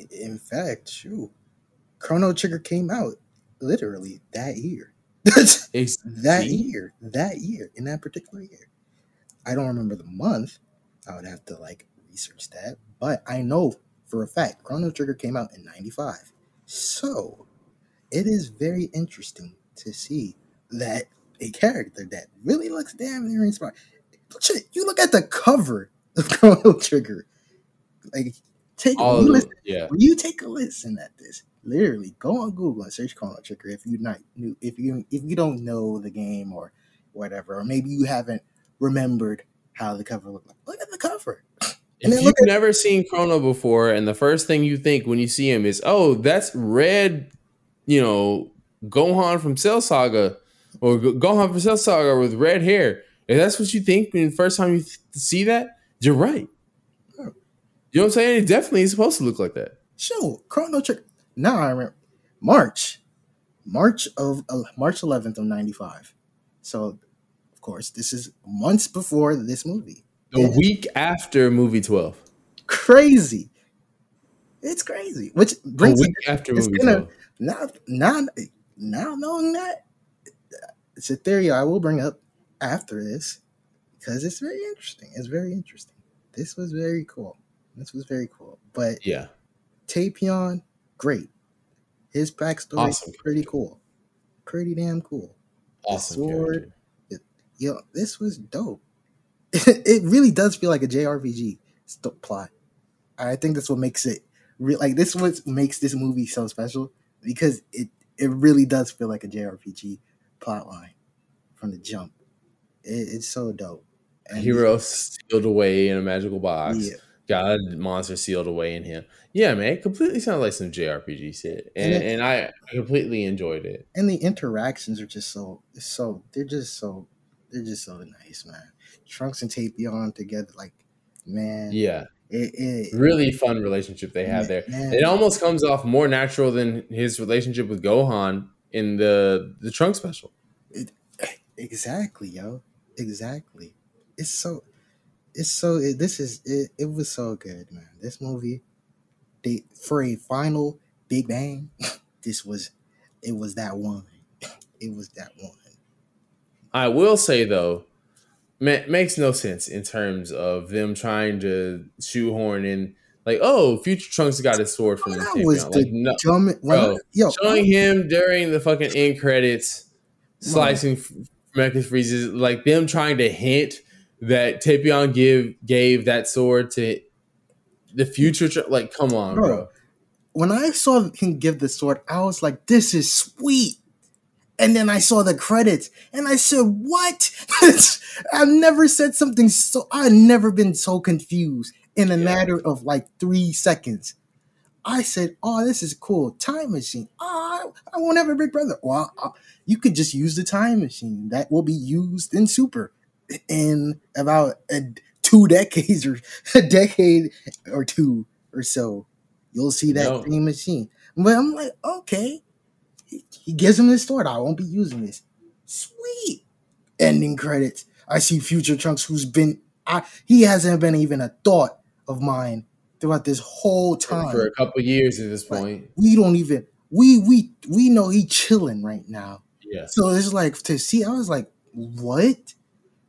in fact, shoot, Chrono Trigger came out literally that year. [laughs] that year, that year, in that particular year. I don't remember the month. I would have to like research that, but I know for a fact Chrono Trigger came out in '95. So it is very interesting to see that a character that really looks damn near inspired. Shit, you look at the cover of [laughs] Chrono Trigger. Like, take all you listen, yeah. when you take a listen at this, literally go on Google and search Chrono Trigger if you not new if you if you don't know the game or whatever, or maybe you haven't remembered how the cover looked like. Look at the cover. And If you've at never seen Chrono before, and the first thing you think when you see him is, "Oh, that's red," you know, Gohan from Cell Saga, or Gohan from Cell Saga with red hair. If that's what you think when the first time you th- see that, you're right. You know what I'm saying? It definitely is supposed to look like that. show Chrono Trigger. Now I remember March, March of uh, March 11th of '95. So, of course, this is months before this movie. The week after movie 12. Crazy. It's crazy. Which The brings week after it's movie gonna 12. Not, now now knowing that it's a theory I will bring up after this because it's very interesting. It's very interesting. This was very cool. This was very cool. But Yeah. Tapion, great. His backstory Awesome pretty cool. Pretty damn cool. Awesome. sword. character. Yo, this was dope. [laughs] it really does feel like a JRPG st- plot. I think that's what makes it real. Like this, what makes this movie so special because it it really does feel like a JRPG plotline from the jump. It, it's so dope. And Hero sealed away in a magical box. Yeah. God monster sealed away in him. Yeah, man, it completely sounds like some JRPG shit, and And and, I completely enjoyed it. and the interactions are just so so they're just so they're just so nice, man. Trunks and Tapion together, like man, Yeah, it, it really fun relationship they have there. Man. It almost comes off more natural than his relationship with Gohan in the the Trunk special. Exactly, yo. Exactly. It's so. It's so. It, this is. It, it was so good, man. This movie. they for a final Big Bang, [laughs] this was it was that one. [laughs] It was that one. I will say though, ma- makes no sense in terms of them trying to shoehorn in like, oh, Future Trunks got his sword from the That was the Like, no, dumb. bro, yo, showing him during the fucking end credits, slicing Mecha Frieza's, like them trying to hint that Tapion give gave that sword to the future. Tr- like, come on, bro. bro, when I saw him give the sword, I was like, this is sweet. And then I saw the credits and I said, what? [laughs] I've never said something so, I've never been so confused in a Yeah. matter of like three seconds. I said, oh, this is cool. Time machine. Oh, I, I won't have a big brother. Well, uh, you could just use the time machine. That will be used in Super in about a, two decades or [laughs] a decade or two or so. You'll see that No. same machine. But I'm like, okay. He, gives him this sword. I won't be using this. Sweet. Ending credits. I see Future Trunks, who's been, I, he hasn't been even a thought of mine throughout this whole time. For a couple years at this Like, point, we don't even we we we know he chilling right now. yeah. So it's like to see. I was like, what?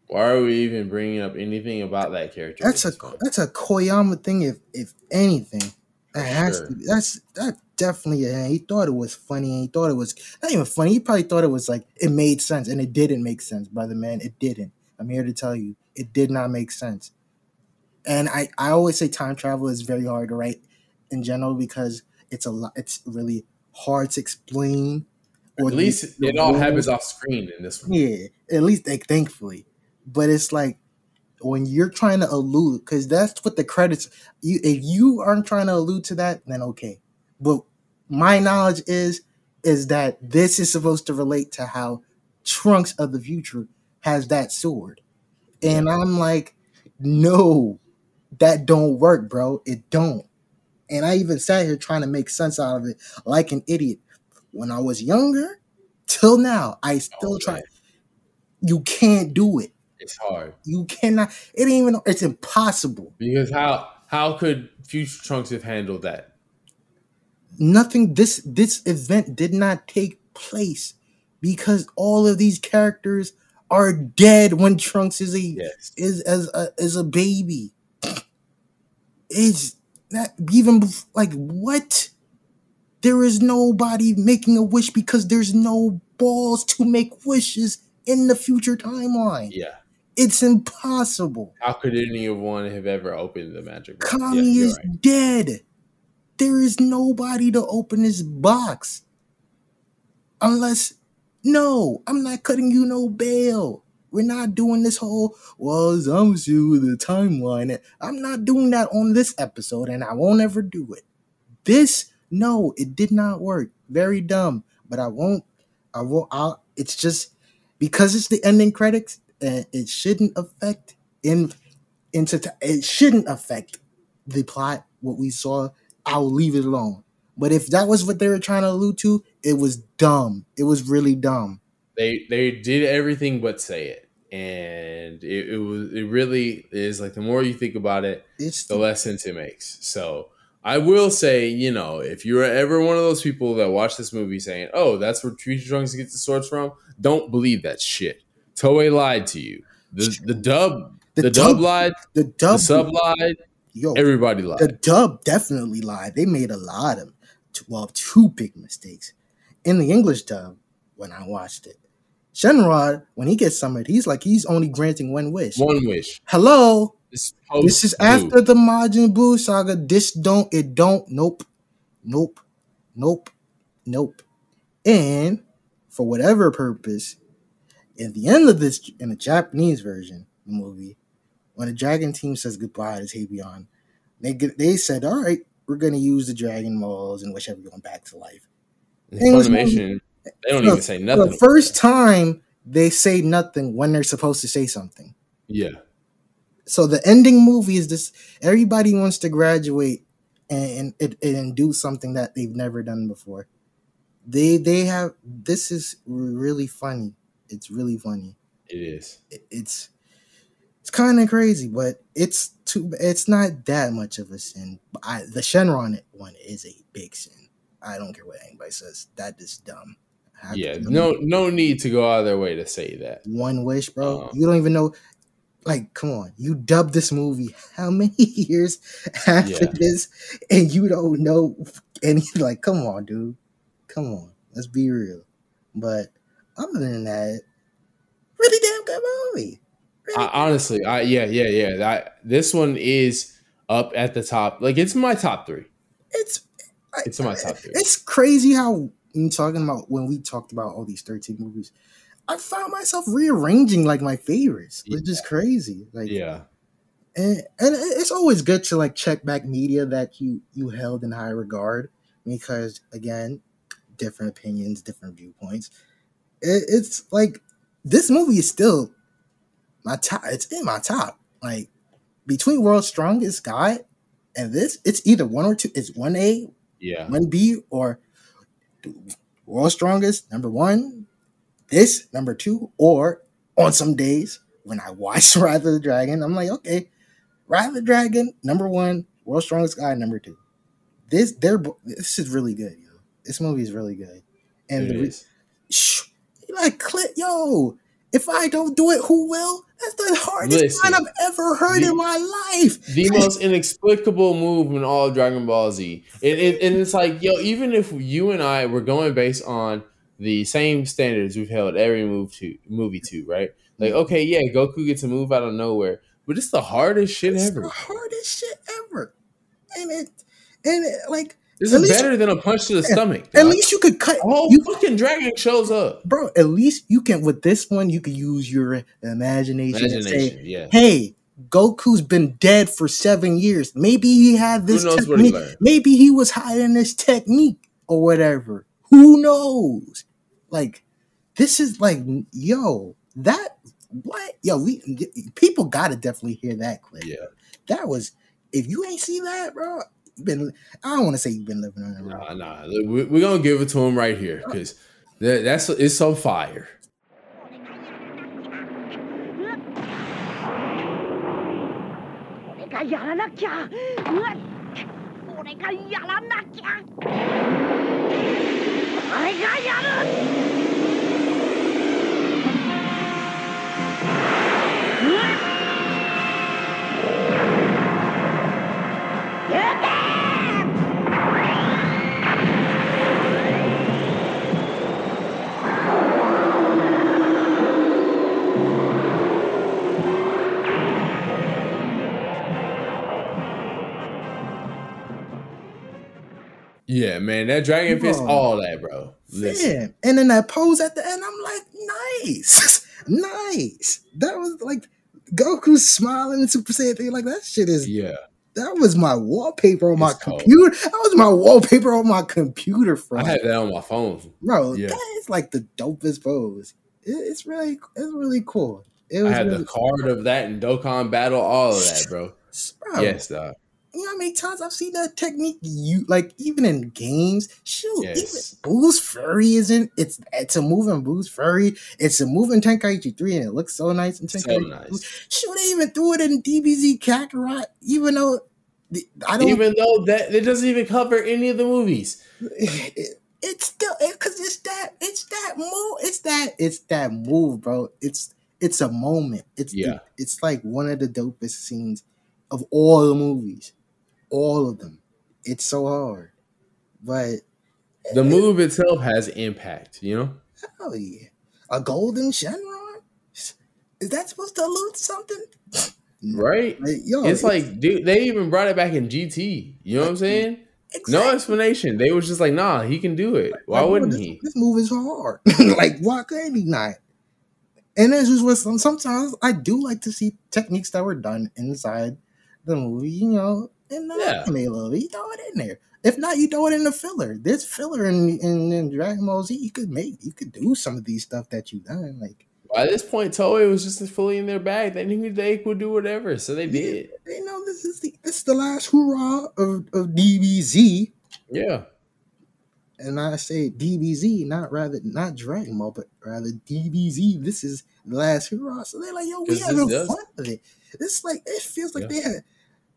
Why are we even bringing up anything about that character? That's a at this point? that's a Koyama thing. If if anything, that has Sure. to. Be, that's that definitely. A, he thought it was funny. And he thought it was not even funny. He probably thought it was like it made sense, and it didn't make sense, brother man. It didn't. I'm here to tell you, it did not make sense. And I I always say time travel is very hard to write in general because it's a lot. It's really hard to explain. or At least the it all rules. happens off screen in this one. Yeah, at least like thankfully. But it's like when you're trying to allude, because that's what the credits. You if you aren't trying to allude to that, then okay. But my knowledge is is that this is supposed to relate to how Trunks of the future has that sword, and I'm like, no, that don't work, bro. It don't. And I even sat here trying to make sense out of it like an idiot. When I was younger, till now, I still Oh, try. man. You can't do it. It's hard You cannot. It ain't even. It's impossible. because how how could Future Trunks have handled that? Nothing. This this event did not take place because all of these characters are dead when Trunks is a Yes. is as a is a baby. It's not even like what? There is nobody making a wish because there's no balls to make wishes in the future timeline. Yeah. It's impossible. How could anyone have ever opened the magic? Kami Yeah, is right. dead. There is nobody to open this box. Unless, no, I'm not cutting you no bail. We're not doing this whole, well, Zamasu with the timeline. I'm not doing that on this episode, and I won't ever do it. This, no, it did not work. Very dumb. But I won't, I won't, I'll, it's just because it's the ending credits, and it shouldn't affect in into it shouldn't affect the plot what we saw i'll leave it alone but if that was what they were trying to allude to it was dumb it was really dumb They they did everything but say it, and it, it was it really is like the more you think about it, it's the less sense it makes. So I will say, you know, if you're ever one of those people that watch this movie saying, "Oh, that's where Future Trunks gets the swords from," don't believe that shit. Toei lied to you. The the dub The the, dub- dub lied. the The dub sub lied. Yo Everybody lied. the dub definitely lied they made a lot of well two big mistakes in the english dub when i watched it Shenron when he gets summoned he's like he's only granting one wish One wish. hello This, is after the Majin Buu saga. This don't it don't nope, nope, nope, nope. And for whatever purpose, at the end of this, in the Japanese version the movie, when the Dragon Team says goodbye to Tapion, they get, they said, "All right, we're gonna use the Dragon Balls and wish everyone back to life." Funimation, they don't even say nothing. the first time, they say nothing when they're supposed to say something. yeah, So the ending movie is this: everybody wants to graduate and and, and do something that they've never done before. They they have this is really funny. It's really funny. it is. It- It's It's kind of crazy, but it's too. It's not that much of a sin. I, the Shenron one is a big sin. I don't care what anybody says. That is dumb. Yeah, no, no need to go out of their way to say that. one wish, bro. Uh-huh. you don't even know. Like, come on, you dubbed this movie how [laughs] many years after Yeah. this, and you don't know any? Like, come on, dude, come on, let's be real. But other than that, really damn good movie. I, honestly, I yeah, yeah, yeah. That this one is up at the top. Like it's my top three. it's It's in my top three. It's crazy how you talking about when we talked about all these thirteen movies. I found myself rearranging like my favorites, which is crazy. Like, Yeah, and and it's always good to like check back media that you you held in high regard because again, different opinions, different viewpoints. It, it's like this movie is still my top. It's in my top. Like between World's Strongest Guy and this, it's either one or two. It's one A, yeah, one B, or World's Strongest number one. This number two, or on some days when I watch [laughs] Wrath of the Dragon, I'm like, okay, Wrath of the Dragon number one, World's Strongest Guy number two. This they're this is really good, yo. This movie is really good, and it the re- is. shh, like clip, yo. If I don't do it, who will? That's the hardest Listen, line I've ever heard the- in my life. the [laughs] most inexplicable move in all of Dragon Ball Z. It, and it's like, yo, even if you and I were going based on the same standards we've held every move to movie to, right? Like, okay, yeah, Goku gets a move out of nowhere, but it's the hardest shit It's ever. the hardest shit ever, and it and it, like This at is least- better than a punch to the stomach. At dog. least you could cut. oh, you, fucking dragon shows up. bro. At least you can with this one. You could use your imagination, and say, yeah. "Hey, Goku's been dead for seven years. Maybe he had this knows what he technique. Maybe he was hiding this technique or whatever. Who knows? Like, this is like, yo, that what? Yo, we people gotta definitely hear that clip. Yeah. that was. If you ain't see that, bro, you been. I don't want to say you've been living on the road. Nah, nah. We- We're gonna give it to him right here because that, that's it's so fire. 俺 Yeah, man, that dragon fist, all that, bro. Listen, Yeah. And then that pose at the end, I'm like, nice. [laughs] nice. That was like Goku smiling and Super Saiyan thing. Like that shit is yeah, that was my wallpaper on my It's cold. computer. That was my wallpaper on my computer, From I had that on my phone. Bro, Yeah. that is like the dopest pose. It- it's really it's really cool. It I was had really the card of that in Dokkan Battle, all of that, bro. bro, Yes, dog. You know how many times I've seen that technique? You like even in games. Shoot, Yes. even Buu's Fury isn't. It's it's a move in Buu's Fury. It's a move in Tenkaichi three, and it looks so nice in So Tenkaichi. nice. Shoot, they even threw it in DBZ Kakarot, even though I don't. Even though that it doesn't even cover any of the movies. it- [sighs] it's still because it's that it's that move. It's that it's that move, bro. It's it's a moment. It's Yeah. it's like one of the dopest scenes of all the movies, all of them. It's so hard, but The move itself has impact, you know? oh yeah, a golden Shenron. Is that supposed to allude to something? Right? Like, yo, It's like, dude, they even brought it back in GT. You know what I'm saying? No explanation. They was just like, nah, he can do it. Why Like, wouldn't this, he? This move is hard. [laughs] like, why couldn't he not? And this is what some, sometimes I do like to see techniques that were done inside the movie, you know, and the Yeah. anime bit. You throw it in there. If not, you throw it in the filler. There's filler in, in, in Dragon Ball Z. You could make, you could do some of these stuff that you done. Like, By this point, Toei was just fully in their bag. They knew they could do whatever, so they did. you know, this is the this is the last hurrah of, of DBZ. Yeah. and I say DBZ, not rather not Dragon Ball, but rather DBZ. This is the last hurrah. So they're like, yo, we this having fun with it. This like it feels like Yeah. they had,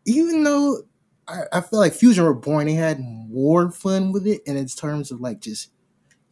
even though I, I feel like Fusion Reborn, they had more fun with it, and in terms of like just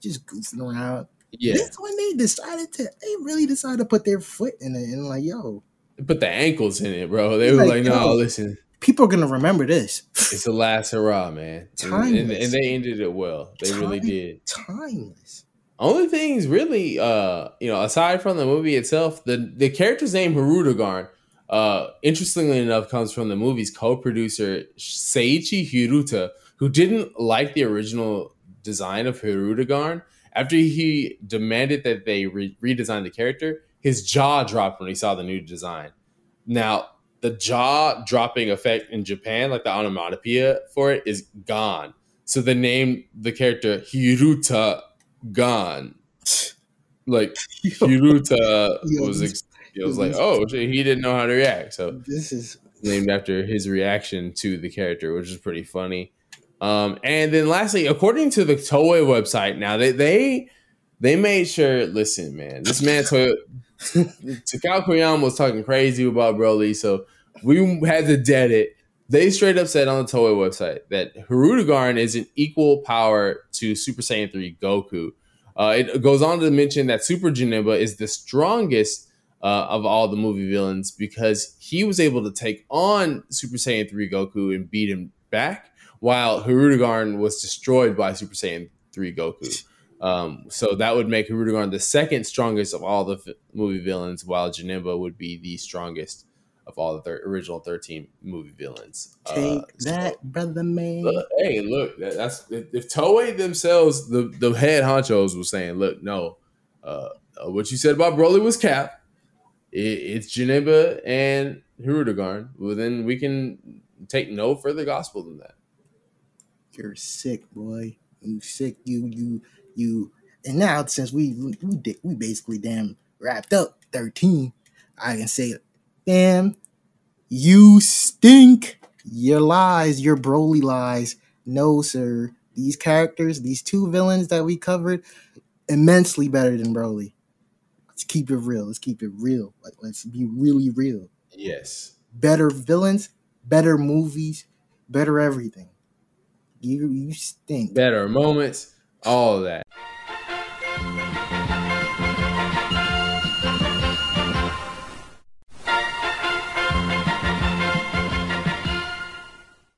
just goofing around. Yeah, This one they decided to, they really decided to put their foot in it, and like, yo, put the ankles in it, bro. They were like, Like, no, listen, people are gonna remember this. it's the last hurrah, man. And, and, Timeless. and they ended it well. They really did. Timeless. Only things really, uh, you know, aside from the movie itself, the the character's name Harudagarn, uh, interestingly enough, comes from the movie's co-producer Seiichi Hiruta, who didn't like the original design of Hirudegarn. After he demanded that they re- redesign the character, his jaw dropped when he saw the new design. Now, the jaw dropping effect in Japan, like the onomatopoeia for it, is gone. So they named the character Hiruta Gan. Like [laughs] Hiruta was, ex- it was like, oh, he didn't know how to react. So This is named after his reaction to the character, which is pretty funny. Um, and then lastly, according to the Toei website, now they they they made sure. Listen, man, this man [laughs] Toy Takao Koyama was talking crazy about Broly, so we had to dead it. They straight up said on the Toei website that Hirudegarn is an equal power to Super Saiyan 3 Goku. Uh, it goes on to mention that Super Janemba is the strongest uh, of all the movie villains because he was able to take on Super Saiyan 3 Goku and beat him back, while Hirudegarn was destroyed by Super Saiyan 3 Goku. Um, so that would make Hirudegarn the second strongest of all the f- movie villains, while Janemba would be the strongest of all the thir- original 13 movie villains. Uh, take so- that, brother man. Look, hey, look, that, that's if, if Toei themselves, the the head honchos, was saying, look, no, uh, uh, what you said about Broly was cap. It, it's Janemba and Hirudegarn. Well, then we can take no further gospel than that. You're sick, boy. You sick. You you you. And now since we we we basically damn wrapped up thirteen, I can say, damn, you stink. Your lies, your Broly lies. No, sir. These characters, these two villains that we covered, immensely better than Broly. Keep it real. Let's keep it real. Like let's be really real. Yes. Better villains, better movies, better everything. You you stink. Better moments, all that.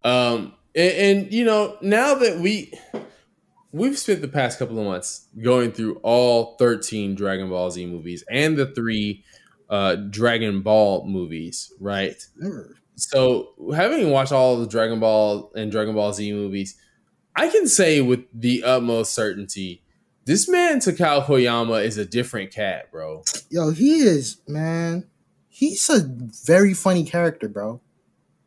Um, and, and you know, now that we we've spent the past couple of months going through all 13 Dragon Ball Z movies and the three uh Dragon Ball movies, right? Sure. So, having watched all the Dragon Ball and Dragon Ball Z movies, I can say with the utmost certainty, this man Takao Koyama is a different cat, bro. Yo, he is, man. He's a very funny character, bro.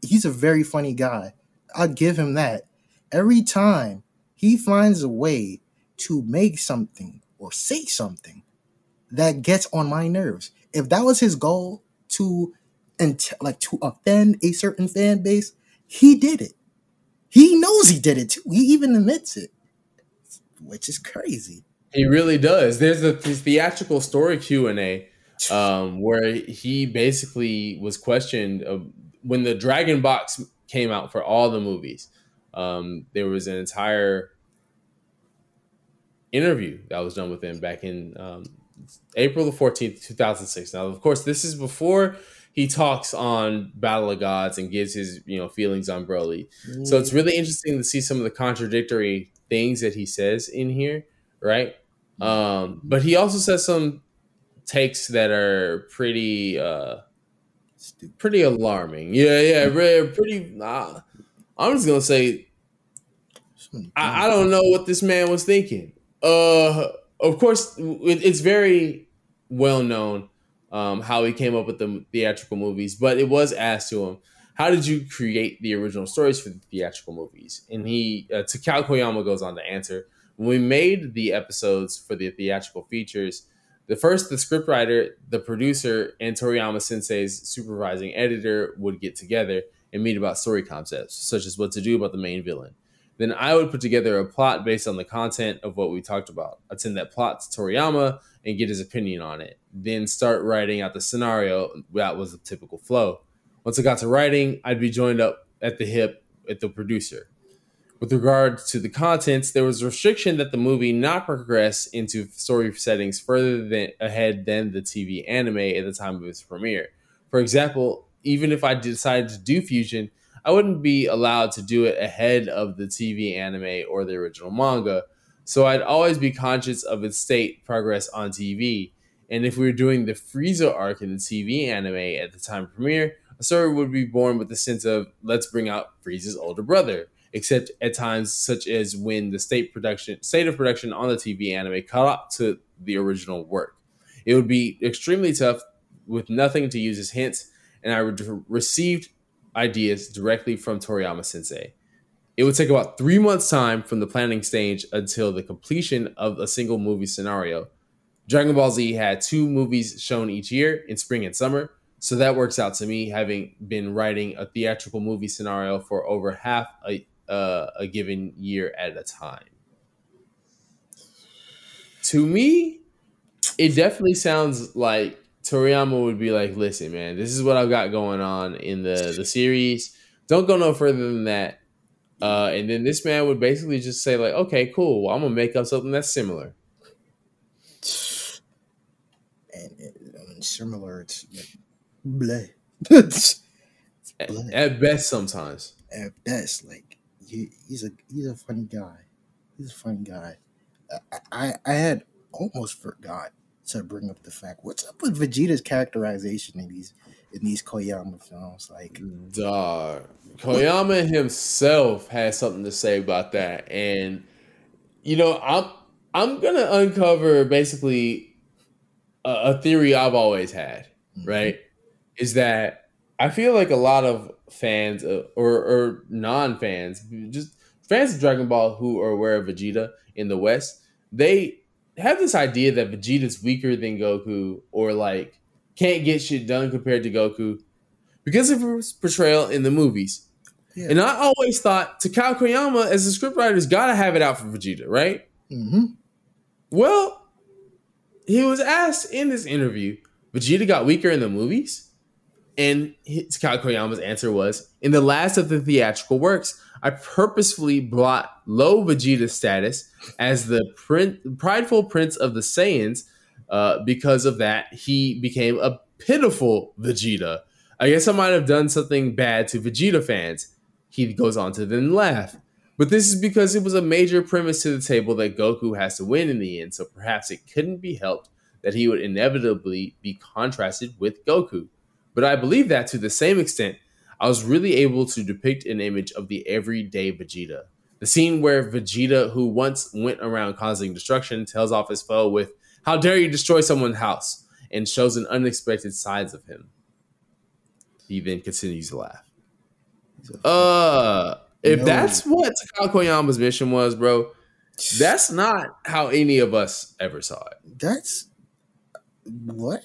He's a very funny guy. I'll give him that. Every time he finds a way to make something or say something that gets on my nerves. If that was his goal to and like to offend a certain fan base, he did it. He knows he did it too. He even admits it, which is crazy. He really does. There's a this theatrical story Q and A um, where he basically was questioned when the Dragon Box came out for all the movies. Um, there was an entire interview that was done with him back in um, April the 14th, 2006. Now, of course, this is before he talks on Battle of Gods and gives his you know feelings on Broly. So it's really interesting to see some of the contradictory things that he says in here, right? Um, but he also says some takes that are pretty uh pretty alarming. Yeah, yeah, pretty uh, I'm just going to say I, I don't know what this man was thinking. Uh, of course, it, it's very well known um, how he came up with the theatrical movies, but it was asked to him, "How did you create the original stories for the theatrical movies?" And he, uh, Takao Koyama, goes on to answer, "When we made the episodes for the theatrical features." The first, the scriptwriter, the producer, and Toriyama Sensei's supervising editor would get together and meet about story concepts, such as what to do about the main villain. Then I would put together a plot based on the content of what we talked about. I'd send that plot to Toriyama and get his opinion on it. Then start writing out the scenario. That was the typical flow. Once I got to writing, I'd be joined up at the hip at the producer. With regard to the contents, there was a restriction that the movie not progress into story settings further than ahead than the TV anime at the time of its premiere. For example, even if I decided to do fusion, I wouldn't be allowed to do it ahead of the TV anime or the original manga. So I'd always be conscious of its state progress on TV. And if we were doing the Frieza arc in the TV anime at the time premiere, a story would be born with the sense of let's bring out Frieza's older brother. Except at times such as when the state production state of production on the TV anime caught up to the original work. It would be extremely tough with nothing to use as hints, and I re- received ideas directly from Toriyama Sensei. It would take about three months' time from the planning stage until the completion of a single movie scenario. Dragon Ball Z had two movies shown each year in spring and summer, so that works out to me having been writing a theatrical movie scenario for over half a, uh, a given year at a time. To me, it definitely sounds like Toriyama would be like, "Listen, man, this is what I've got going on in the the series. Don't go no further than that." Uh, and then this man would basically just say, "Like, okay, cool. Well, I'm gonna make up something that's similar." And, and similar, it's like, bleh. [laughs] At, at best, sometimes. At best, like he, he's a he's a funny guy. He's a funny guy. I, I I had almost forgot to bring up the fact. What's up with Vegeta's characterization in these in these Koyama films? Like, Dog. Koyama himself has something to say about that. And you know, I'm I'm gonna uncover basically a, a theory I've always had, right? Is that I feel like a lot of fans uh, or or non-fans, just fans of Dragon Ball who are aware of Vegeta in the West, they have this idea that Vegeta's weaker than Goku or like can't get shit done compared to Goku because of his portrayal in the movies. Yeah. And I always thought Takao Koyama, as a scriptwriter's got to have it out for Vegeta, right? Mm-hmm. Well, he was asked in this interview, Vegeta got weaker in the movies? And Takao Koyama's answer was, in the last of the theatrical works, I purposefully brought low Vegeta status as the prideful prince of the Saiyans. Uh, because of that, he became a pitiful Vegeta. I guess I might have done something bad to Vegeta fans. He goes on to then laugh. But this is because it was a major premise to the table that Goku has to win in the end, so perhaps it couldn't be helped that he would inevitably be contrasted with Goku. But I believe that to the same extent, I was really able to depict an image of the everyday Vegeta. The scene where Vegeta, who once went around causing destruction, tells off his foe with, How dare you destroy someone's house? and shows an unexpected sides of him. He then continues to laugh. Uh, if No. that's what Takao Koyama's mission was, bro, that's not how any of us ever saw it. That's what.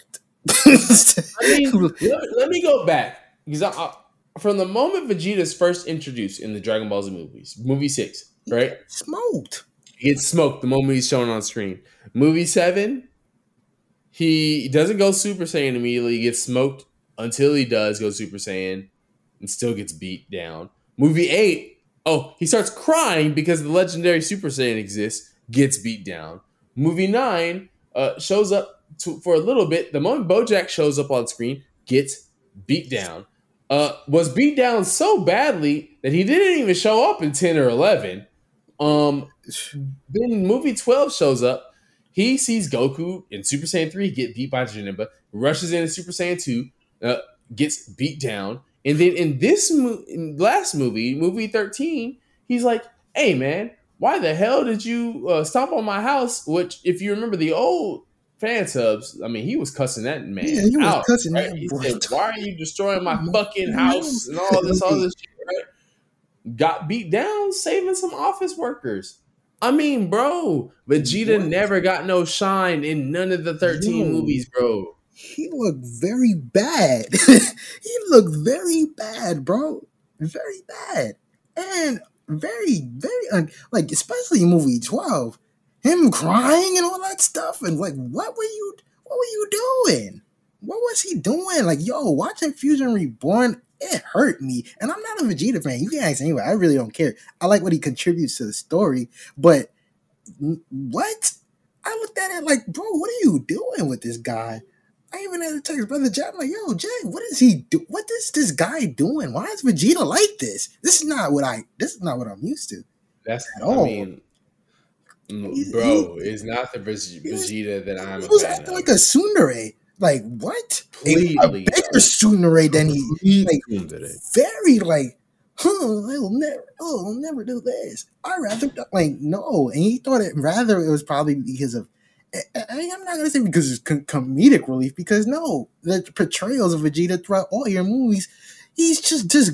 I mean, [laughs] let, let me go back because I, I, from the moment Vegeta's first introduced in the Dragon Ball Z movies, movie six, right? smoked. He gets smoked the moment he's shown on screen. Movie seven, he doesn't go Super Saiyan immediately. He gets smoked until he does go Super Saiyan and still gets beat down. Movie eight, oh, he starts crying because the legendary Super Saiyan exists, gets beat down. Movie nine uh, shows up to, for a little bit. The moment Bojack shows up on screen, gets beat down. Uh, was beat down so badly that he didn't even show up in 10 or 11. Um, then movie 12 shows up. He sees Goku in Super Saiyan 3 get beat by Janemba, rushes in Super Saiyan 2, uh, gets beat down. And then in this mo- in last movie, movie 13, he's like, hey man, why the hell did you uh, stomp on my house? Which, if you remember the old fan subs, I mean, he was cussing that man Yeah, he was out. cussing right? that boy. said, why are you destroying my [laughs] fucking house and all this, [laughs] all this shit, right? got beat down saving some office workers. I mean, bro, Vegeta What? never got no shine in none of the 13 Yo. movies, bro. He looked very bad. [laughs] he looked very bad, bro. Very bad. And very, very un- like, especially in movie twelve, him crying and all that stuff, and like, what were you, what were you doing? What was he doing? Like, yo, watching Fusion Reborn, it hurt me, and I'm not a Vegeta fan. You can ask anyway. I really don't care. I like what he contributes to the story, but what? I looked at it like, bro, what are you doing with this guy? I even had to text brother Jack, like, yo, Jay, what is he do? What is this guy doing? Why is Vegeta like this? This is not what I. This is not what I'm used to. That's At I all. mean, He's- bro, it's not the he Vegeta that I'm He a was acting of. like a tsundere. Like what? A- bigger tsundere than he. Like, tsundere. very like, huh, I'll never, oh, I'll never do this. I rather like no, and he thought it rather it was probably because of. I, I- I'm not gonna say because it's com- comedic relief because no, the portrayals of Vegeta throughout all your movies, he's just just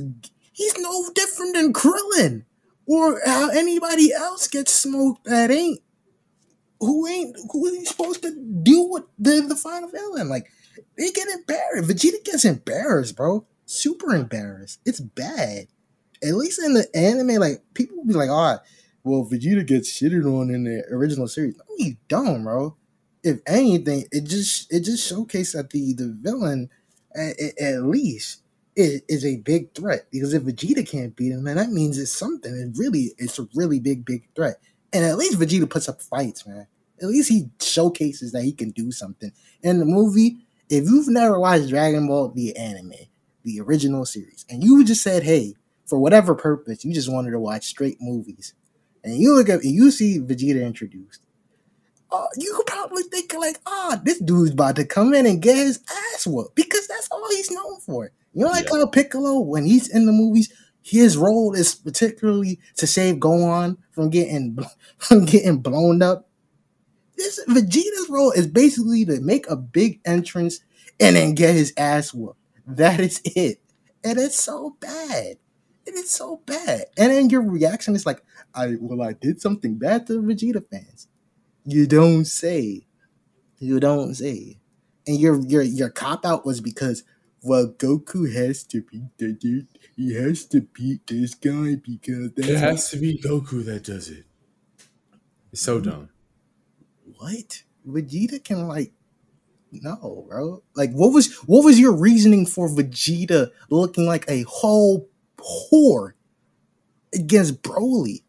he's no different than Krillin or how anybody else gets smoked that ain't who ain't who he supposed to deal with the the final villain like they get embarrassed. Vegeta gets embarrassed, bro. Super embarrassed. It's bad. At least in the anime, like people be like, "Oh, well, Vegeta gets shitted on in the original series." No, you don't, bro. If anything, it just it just showcased that the the villain, at, at least, is, is a big threat. Because if Vegeta can't beat him, then that means it's something. It really, it's a really big, big threat. And at least Vegeta puts up fights, man. At least he showcases that he can do something. In the movie, if you've never watched Dragon Ball the anime, the original series, and you just said, "Hey, for whatever purpose, you just wanted to watch straight movies," and you look at you see Vegeta introduced, uh, you probably think like, "Ah, this dude's about to come in and get his ass whooped," because that's all he's known for. You know, like Yeah. how Piccolo, when he's in the movies, his role is particularly to save Gohan from getting [laughs] from getting blown up this Vegeta's role is basically to make a big entrance and then get his ass whooped. That is it. And it's so bad. It is so bad. And then your reaction is like, I well, I did something bad to Vegeta fans. You don't say. You don't say. And your your your cop out was because well, Goku has to beat the dude. He has to beat this guy because that's It has to be Goku that does it. It's so dumb. what Vegeta can like no bro like what was what was your reasoning for Vegeta looking like a whole whore against Broly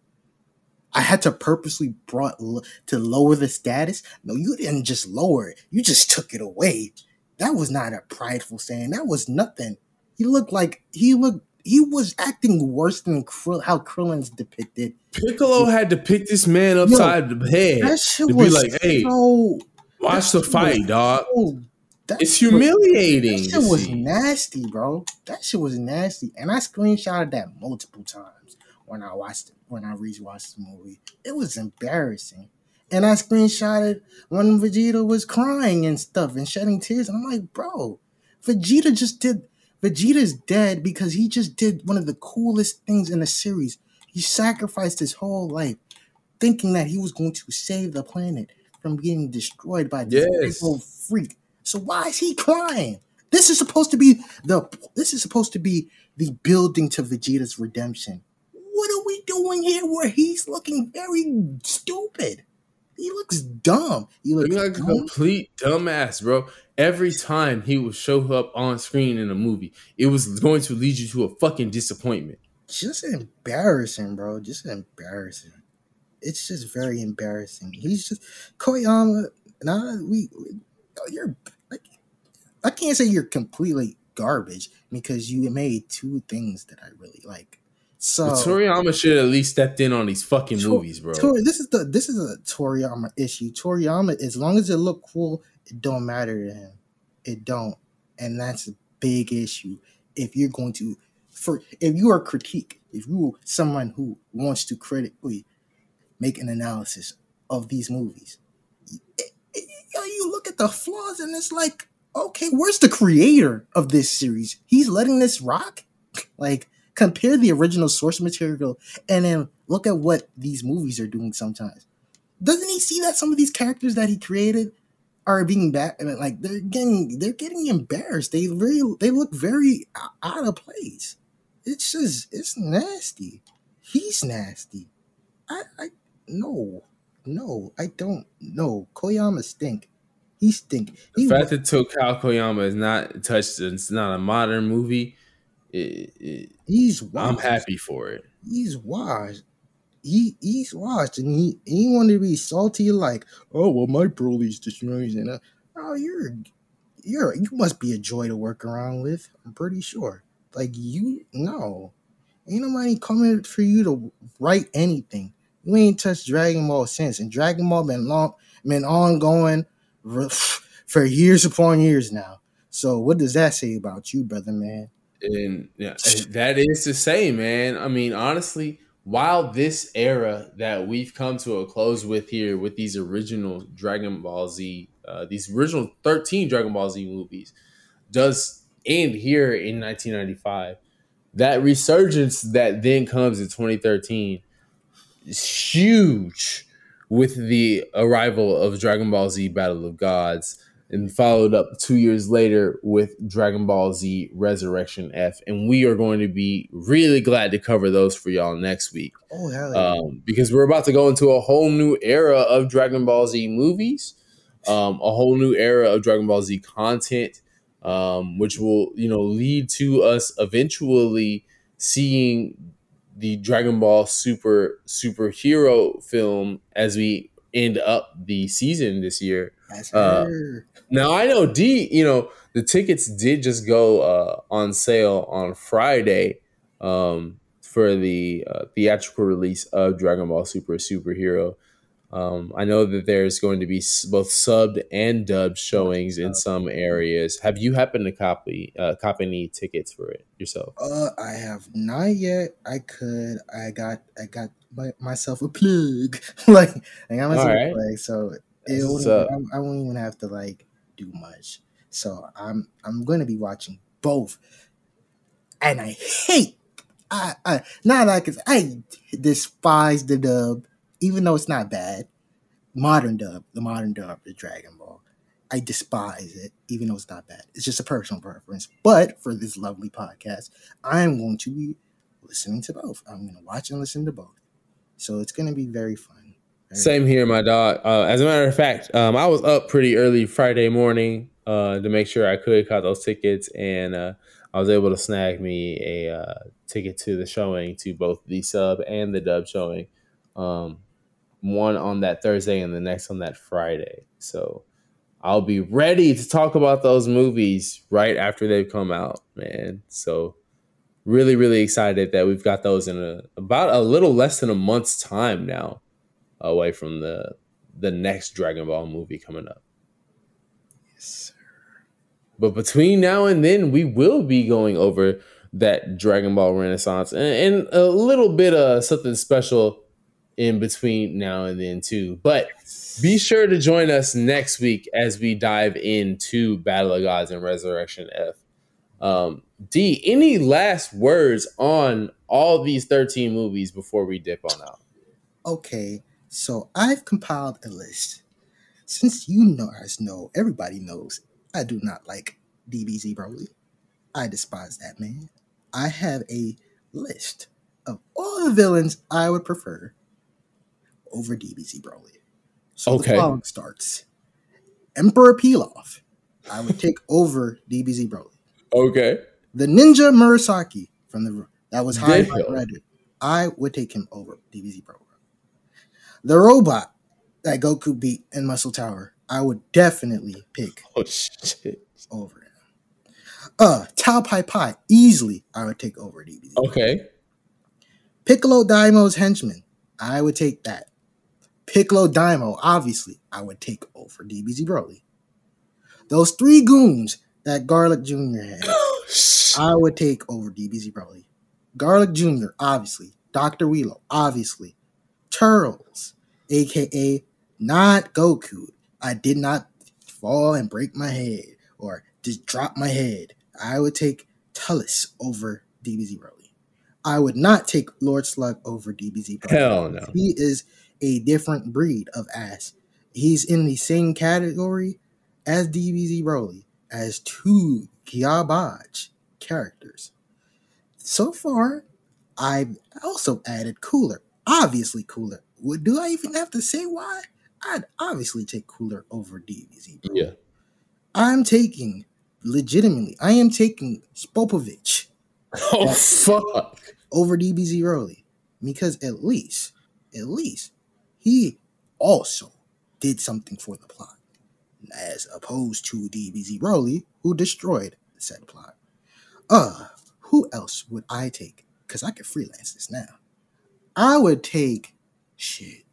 I had to purposely brought l- to lower the status no you didn't just lower it you just took it away that was not a prideful saying that was nothing he looked like he looked he was acting worse than Krill, how Krillin's depicted Piccolo had to pick this man upside the head that shit to be was like, "Hey, so watch the fight, dog." That It's shit was- humiliating. That shit was nasty, bro. That shit was nasty, and I screenshotted that multiple times when I watched it. When I rewatched the movie, it was embarrassing. And I screenshotted when Vegeta was crying and stuff and shedding tears. And I'm like, bro, Vegeta just did. Vegeta's dead because he just did one of the coolest things in the series. He sacrificed his whole life thinking that he was going to save the planet from getting destroyed by this Yes. old freak. So why is he crying? This is supposed to be the this is supposed to be the building to Vegeta's redemption. What are we doing here where he's looking very stupid? He looks dumb. He looks like a complete dumbass, bro. Every time he would show up on screen in a movie, it was going to lead you to a fucking disappointment. just embarrassing, bro. Just embarrassing. It's just very embarrassing. He's just Koyama. Nah, we, we you're like I can't say you're completely garbage because you made two things that I really like. So But Toriyama should at least stepped in on these fucking Tor- movies, bro. Tor- this is the this is a Toriyama issue. Toriyama, as long as it look cool, it don't matter to him. It don't, and that's a big issue. If you're going to, for if you are critique, if you are someone who wants to critically make an analysis of these movies, it- it- you look at the flaws and it's like, okay, where's the creator of this series? He's letting this rock. [laughs] Like compare the original source material and then look at what these movies are doing sometimes. Doesn't he see that some of these characters that he created are being back and like they're getting they're getting embarrassed. They really they look very out of place. It's just it's nasty. He's nasty. I, I no, no, I don't. No, Koyama stink. He stink. The He fact that Takao Koyama is not touched, it's not a modern movie. It, it, he's I'm happy for it. He's washed. He he's washed, and he he wanted to be salty like, oh well, my Broly's destroyed, and uh, oh you're you're you must be a joy to work around with. I'm pretty sure. Like you, no, ain't nobody coming for you to write anything. You ain't touched Dragon Ball since, and Dragon Ball been long, been ongoing for years upon years now. So what does that say about you, brother man? And yeah, that is to say, man. I mean, honestly, while this era that we've come to a close with here with these original Dragon Ball Z, uh, these original 13 Dragon Ball Z movies, does end here in 1995, that resurgence that then comes in 2013 is huge with the arrival of Dragon Ball Z Battle of Gods and followed up two years later with Dragon Ball Z Resurrection F. And we are going to be really glad to cover those for y'all next week. Oh hell yeah. Um, because we're about to go into a whole new era of Dragon Ball Z movies, um, a whole new era of Dragon Ball Z content, um, which will, you know, lead to us eventually seeing the Dragon Ball Super superhero film as we end up the season this year. That's uh, her. Now I know Dee, you know, the tickets did just go uh, on sale on Friday um, for the uh, theatrical release of Dragon Ball Super Superhero. Um, I know that there's going to be both subbed and dubbed showings in some areas. Have you happened to copy uh, copy any tickets for it yourself? Uh, I have not yet. I could. I got. I got my, myself a plug. [laughs] like I got myself Alright. a plug, so it wouldn't. I, I won't even have to like do much. So I'm I'm going to be watching both, and I hate. I I not like it's, I despise the dub, even though it's not bad. Modern dub, the modern dub, the Dragon Ball. I despise it, even though it's not bad. It's just a personal preference. But for this lovely podcast, I am going to be listening to both. I'm going to watch and listen to both. So it's going to be very fun. Same here, my dog. Uh, as a matter of fact, um, I was up pretty early Friday morning uh, to make sure I could cut those tickets, and uh, I was able to snag me a uh, ticket to the showing to both the sub and the dub showing. Um, one on that Thursday and the next on that Friday. So I'll be ready to talk about those movies right after they've come out, man. So really, really excited that we've got those in a, about a little less than a month's time now away from the the next Dragon Ball movie coming up. Yes, sir. But between now and then, we will be going over that Dragon Ball Renaissance and, and a little bit of something special in between now and then too. But be sure to join us next week as we dive into Battle of Gods and Resurrection F. Um, Dee, any last words on all these 13 movies before we dip on out? Okay, so I've compiled a list. Since you know, guys know, everybody knows, I do not like DBZ Broly. I despise that man. I have a list of all the villains I would prefer over DBZ Broly. So Okay. the following starts. Emperor Pilaf, I would [laughs] take over DBZ Broly. Okay. The Ninja Murasaki from the that was high Reddit. I would take him over DBZ Broly. The robot that Goku beat in Muscle Tower, I would definitely pick [laughs] Oh, shit. over him. Uh, Tao Pai Pai, easily I would take over DBZ. Okay. Piccolo Daimao's henchman, I would take that. Piccolo Daimao, obviously, I would take over DBZ Broly. Those three goons that Garlic Jr. had, [gasps] I would take over DBZ Broly. Garlic Jr., obviously. Dr. Wheelo, obviously. Turles, aka not Goku. I did not fall and break my head or just drop my head. I would take Turles over DBZ Broly. I would not take Lord Slug over DBZ Broly. Hell no. He is a different breed of ass. He's in the same category as DBZ Broly, as two Gyabaj characters. So far, I've also added Cooler. Obviously, Cooler. What do I even have to say why? I'd obviously take Cooler over DBZ. bro. Yeah. I'm taking, legitimately, I am taking Spopovich [laughs] Oh fuck. over DBZ Broly because at least, at least, he also did something for the plot, as opposed to DBZ Broly, who destroyed the said plot. Uh, who else would I take? Because I could freelance this now. I would take shit.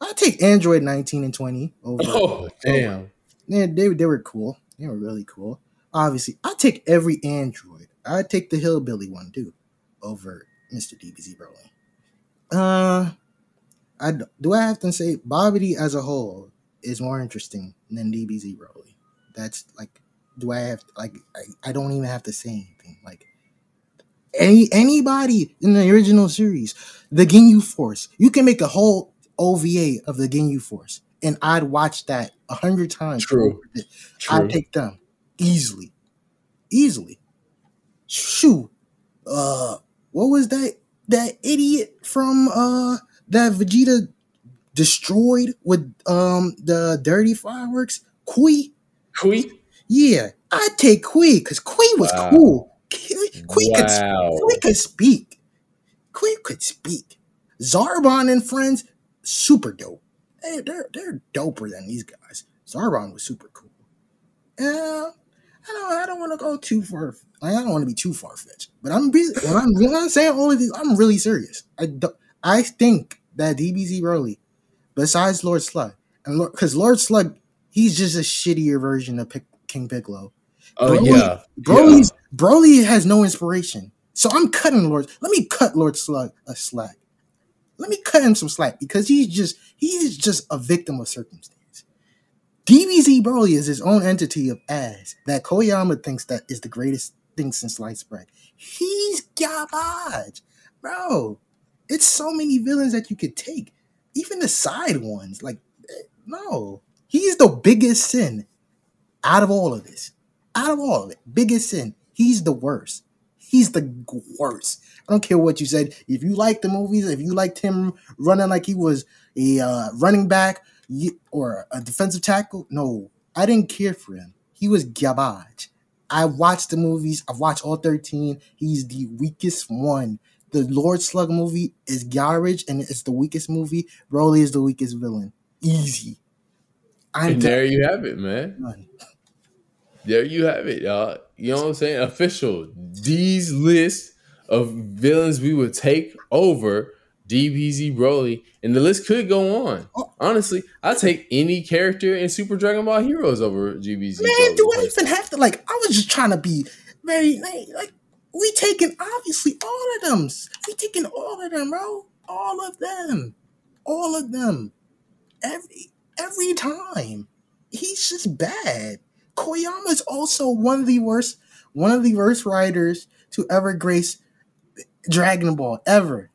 I'd take Android 19 and 20 over. Oh damn. Yeah, they, they were cool. They were really cool. Obviously, I take every Android. I take the hillbilly one too over Mr. DBZ Broly. Uh, I do I have to say Babidi as a whole is more interesting than DBZ Broly. That's like, do I have to, like I, I don't even have to say anything. Like any anybody in the original series, the Ginyu Force, you can make a whole OVA of the Ginyu Force, and I'd watch that a hundred times. True. True. I'd take them easily, easily. Shoo, uh, what was that? That idiot from uh that Vegeta destroyed with um the dirty fireworks? Kui? Kui? Yeah, I'd take Kui because Kui was Wow. cool. Kui, Kui could Wow. Kui could speak. Queen could speak. Zarbon and friends, super dope. Hey, they're they're doper than these guys. Zarbon was super cool. Yeah, I don't I don't want to go too far. I don't want to be too far fetched. But I'm when I'm when I'm saying all of these, I'm really serious. I don't, I think that DBZ Broly, besides Lord Slug, and because Lord Slug, he's just a shittier version of King Piccolo. Oh Broly- yeah. Broly's Broly has no inspiration. So I'm cutting Lord. Let me cut Lord Slug a slack. Let me cut him some slack because he's just he's just a victim of circumstance. DBZ Broly is his own entity of ass that Koyama thinks that is the greatest thing since sliced bread. He's garbage, bro. It's so many villains that you could take, even the side ones. Like, eh, no, he's the biggest sin out of all of this out of all of it, biggest sin. He's the worst. He's the worst. I don't care what you said. If you like the movies, if you liked him running like he was a uh, running back or a defensive tackle, no, I didn't care for him. He was garbage. I watched the movies. I've watched all 13. He's the weakest one. The Lord Slug movie is garbage and it's the weakest movie. Broly is the weakest villain. Easy. I'm And there you have it, man. There you have it, y'all. You know what I'm saying? Official. These lists of villains we would take over DBZ Broly, and the list could go on. Oh. Honestly, I take any character in Super Dragon Ball Heroes over DBZ. Man, Broly. do I even have to like? I was just trying to be very like, like we taking obviously all of them. We taking all of them, bro. All of them, all of them. Every every time, he's just bad. Koyama is also one of the worst, one of the worst writers to ever grace Dragon Ball ever.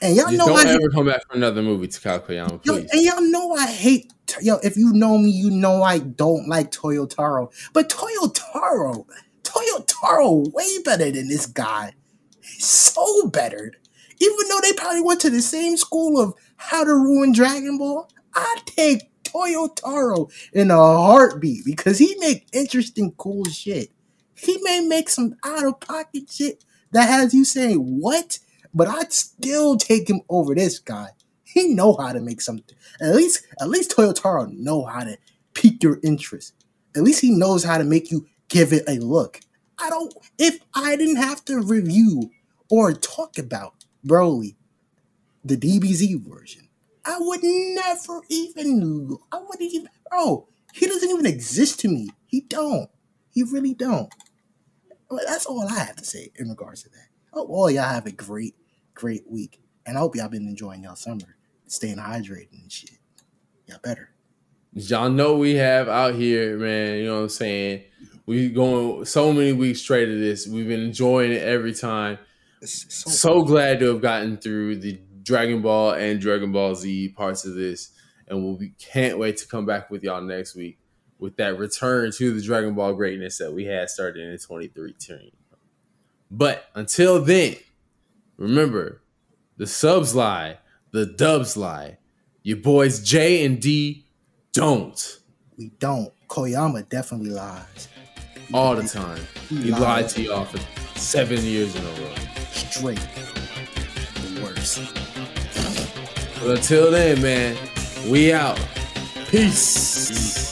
And y'all Just know don't I ever come back for another movie to Kyle Koyama, Yo, and y'all know I hate yo. If you know me, you know I don't like Toyotaro. But Toyotaro, Toyotaro, way better than this guy. He's so better. Even though they probably went to the same school of how to ruin Dragon Ball, I take Toyotaro in a heartbeat because he make interesting, cool shit. He may make some out of pocket shit that has you saying what, but I'd still take him over this guy. He know how to make something. At least, at least Toyotaro know how to pique your interest. At least he knows how to make you give it a look. I don't. If I didn't have to review or talk about Broly, the DBZ version, I would never even. I wouldn't even. Oh, he doesn't even exist to me. He don't. He really don't. Well, that's all I have to say in regards to that. Oh, all y'all have a great, great week, and I hope y'all been enjoying y'all summer, staying hydrated and shit. Y'all better. Y'all know we have out here, man. You know what I'm saying? We going so many weeks straight of this. We've been enjoying it every time. So, So glad to have gotten through the Dragon Ball and Dragon Ball Z parts of this, and we'll be, can't wait to come back with y'all next week with that return to the Dragon Ball greatness that we had started in 2013. But until then, Remember, the subs lie, the dubs lie. Your boys Jay and Dee don't We don't. Koyama definitely lies. all the time. He He lied. lied to y'all for seven years in a row. Straight. The worst. But until then, man, we out. Peace. I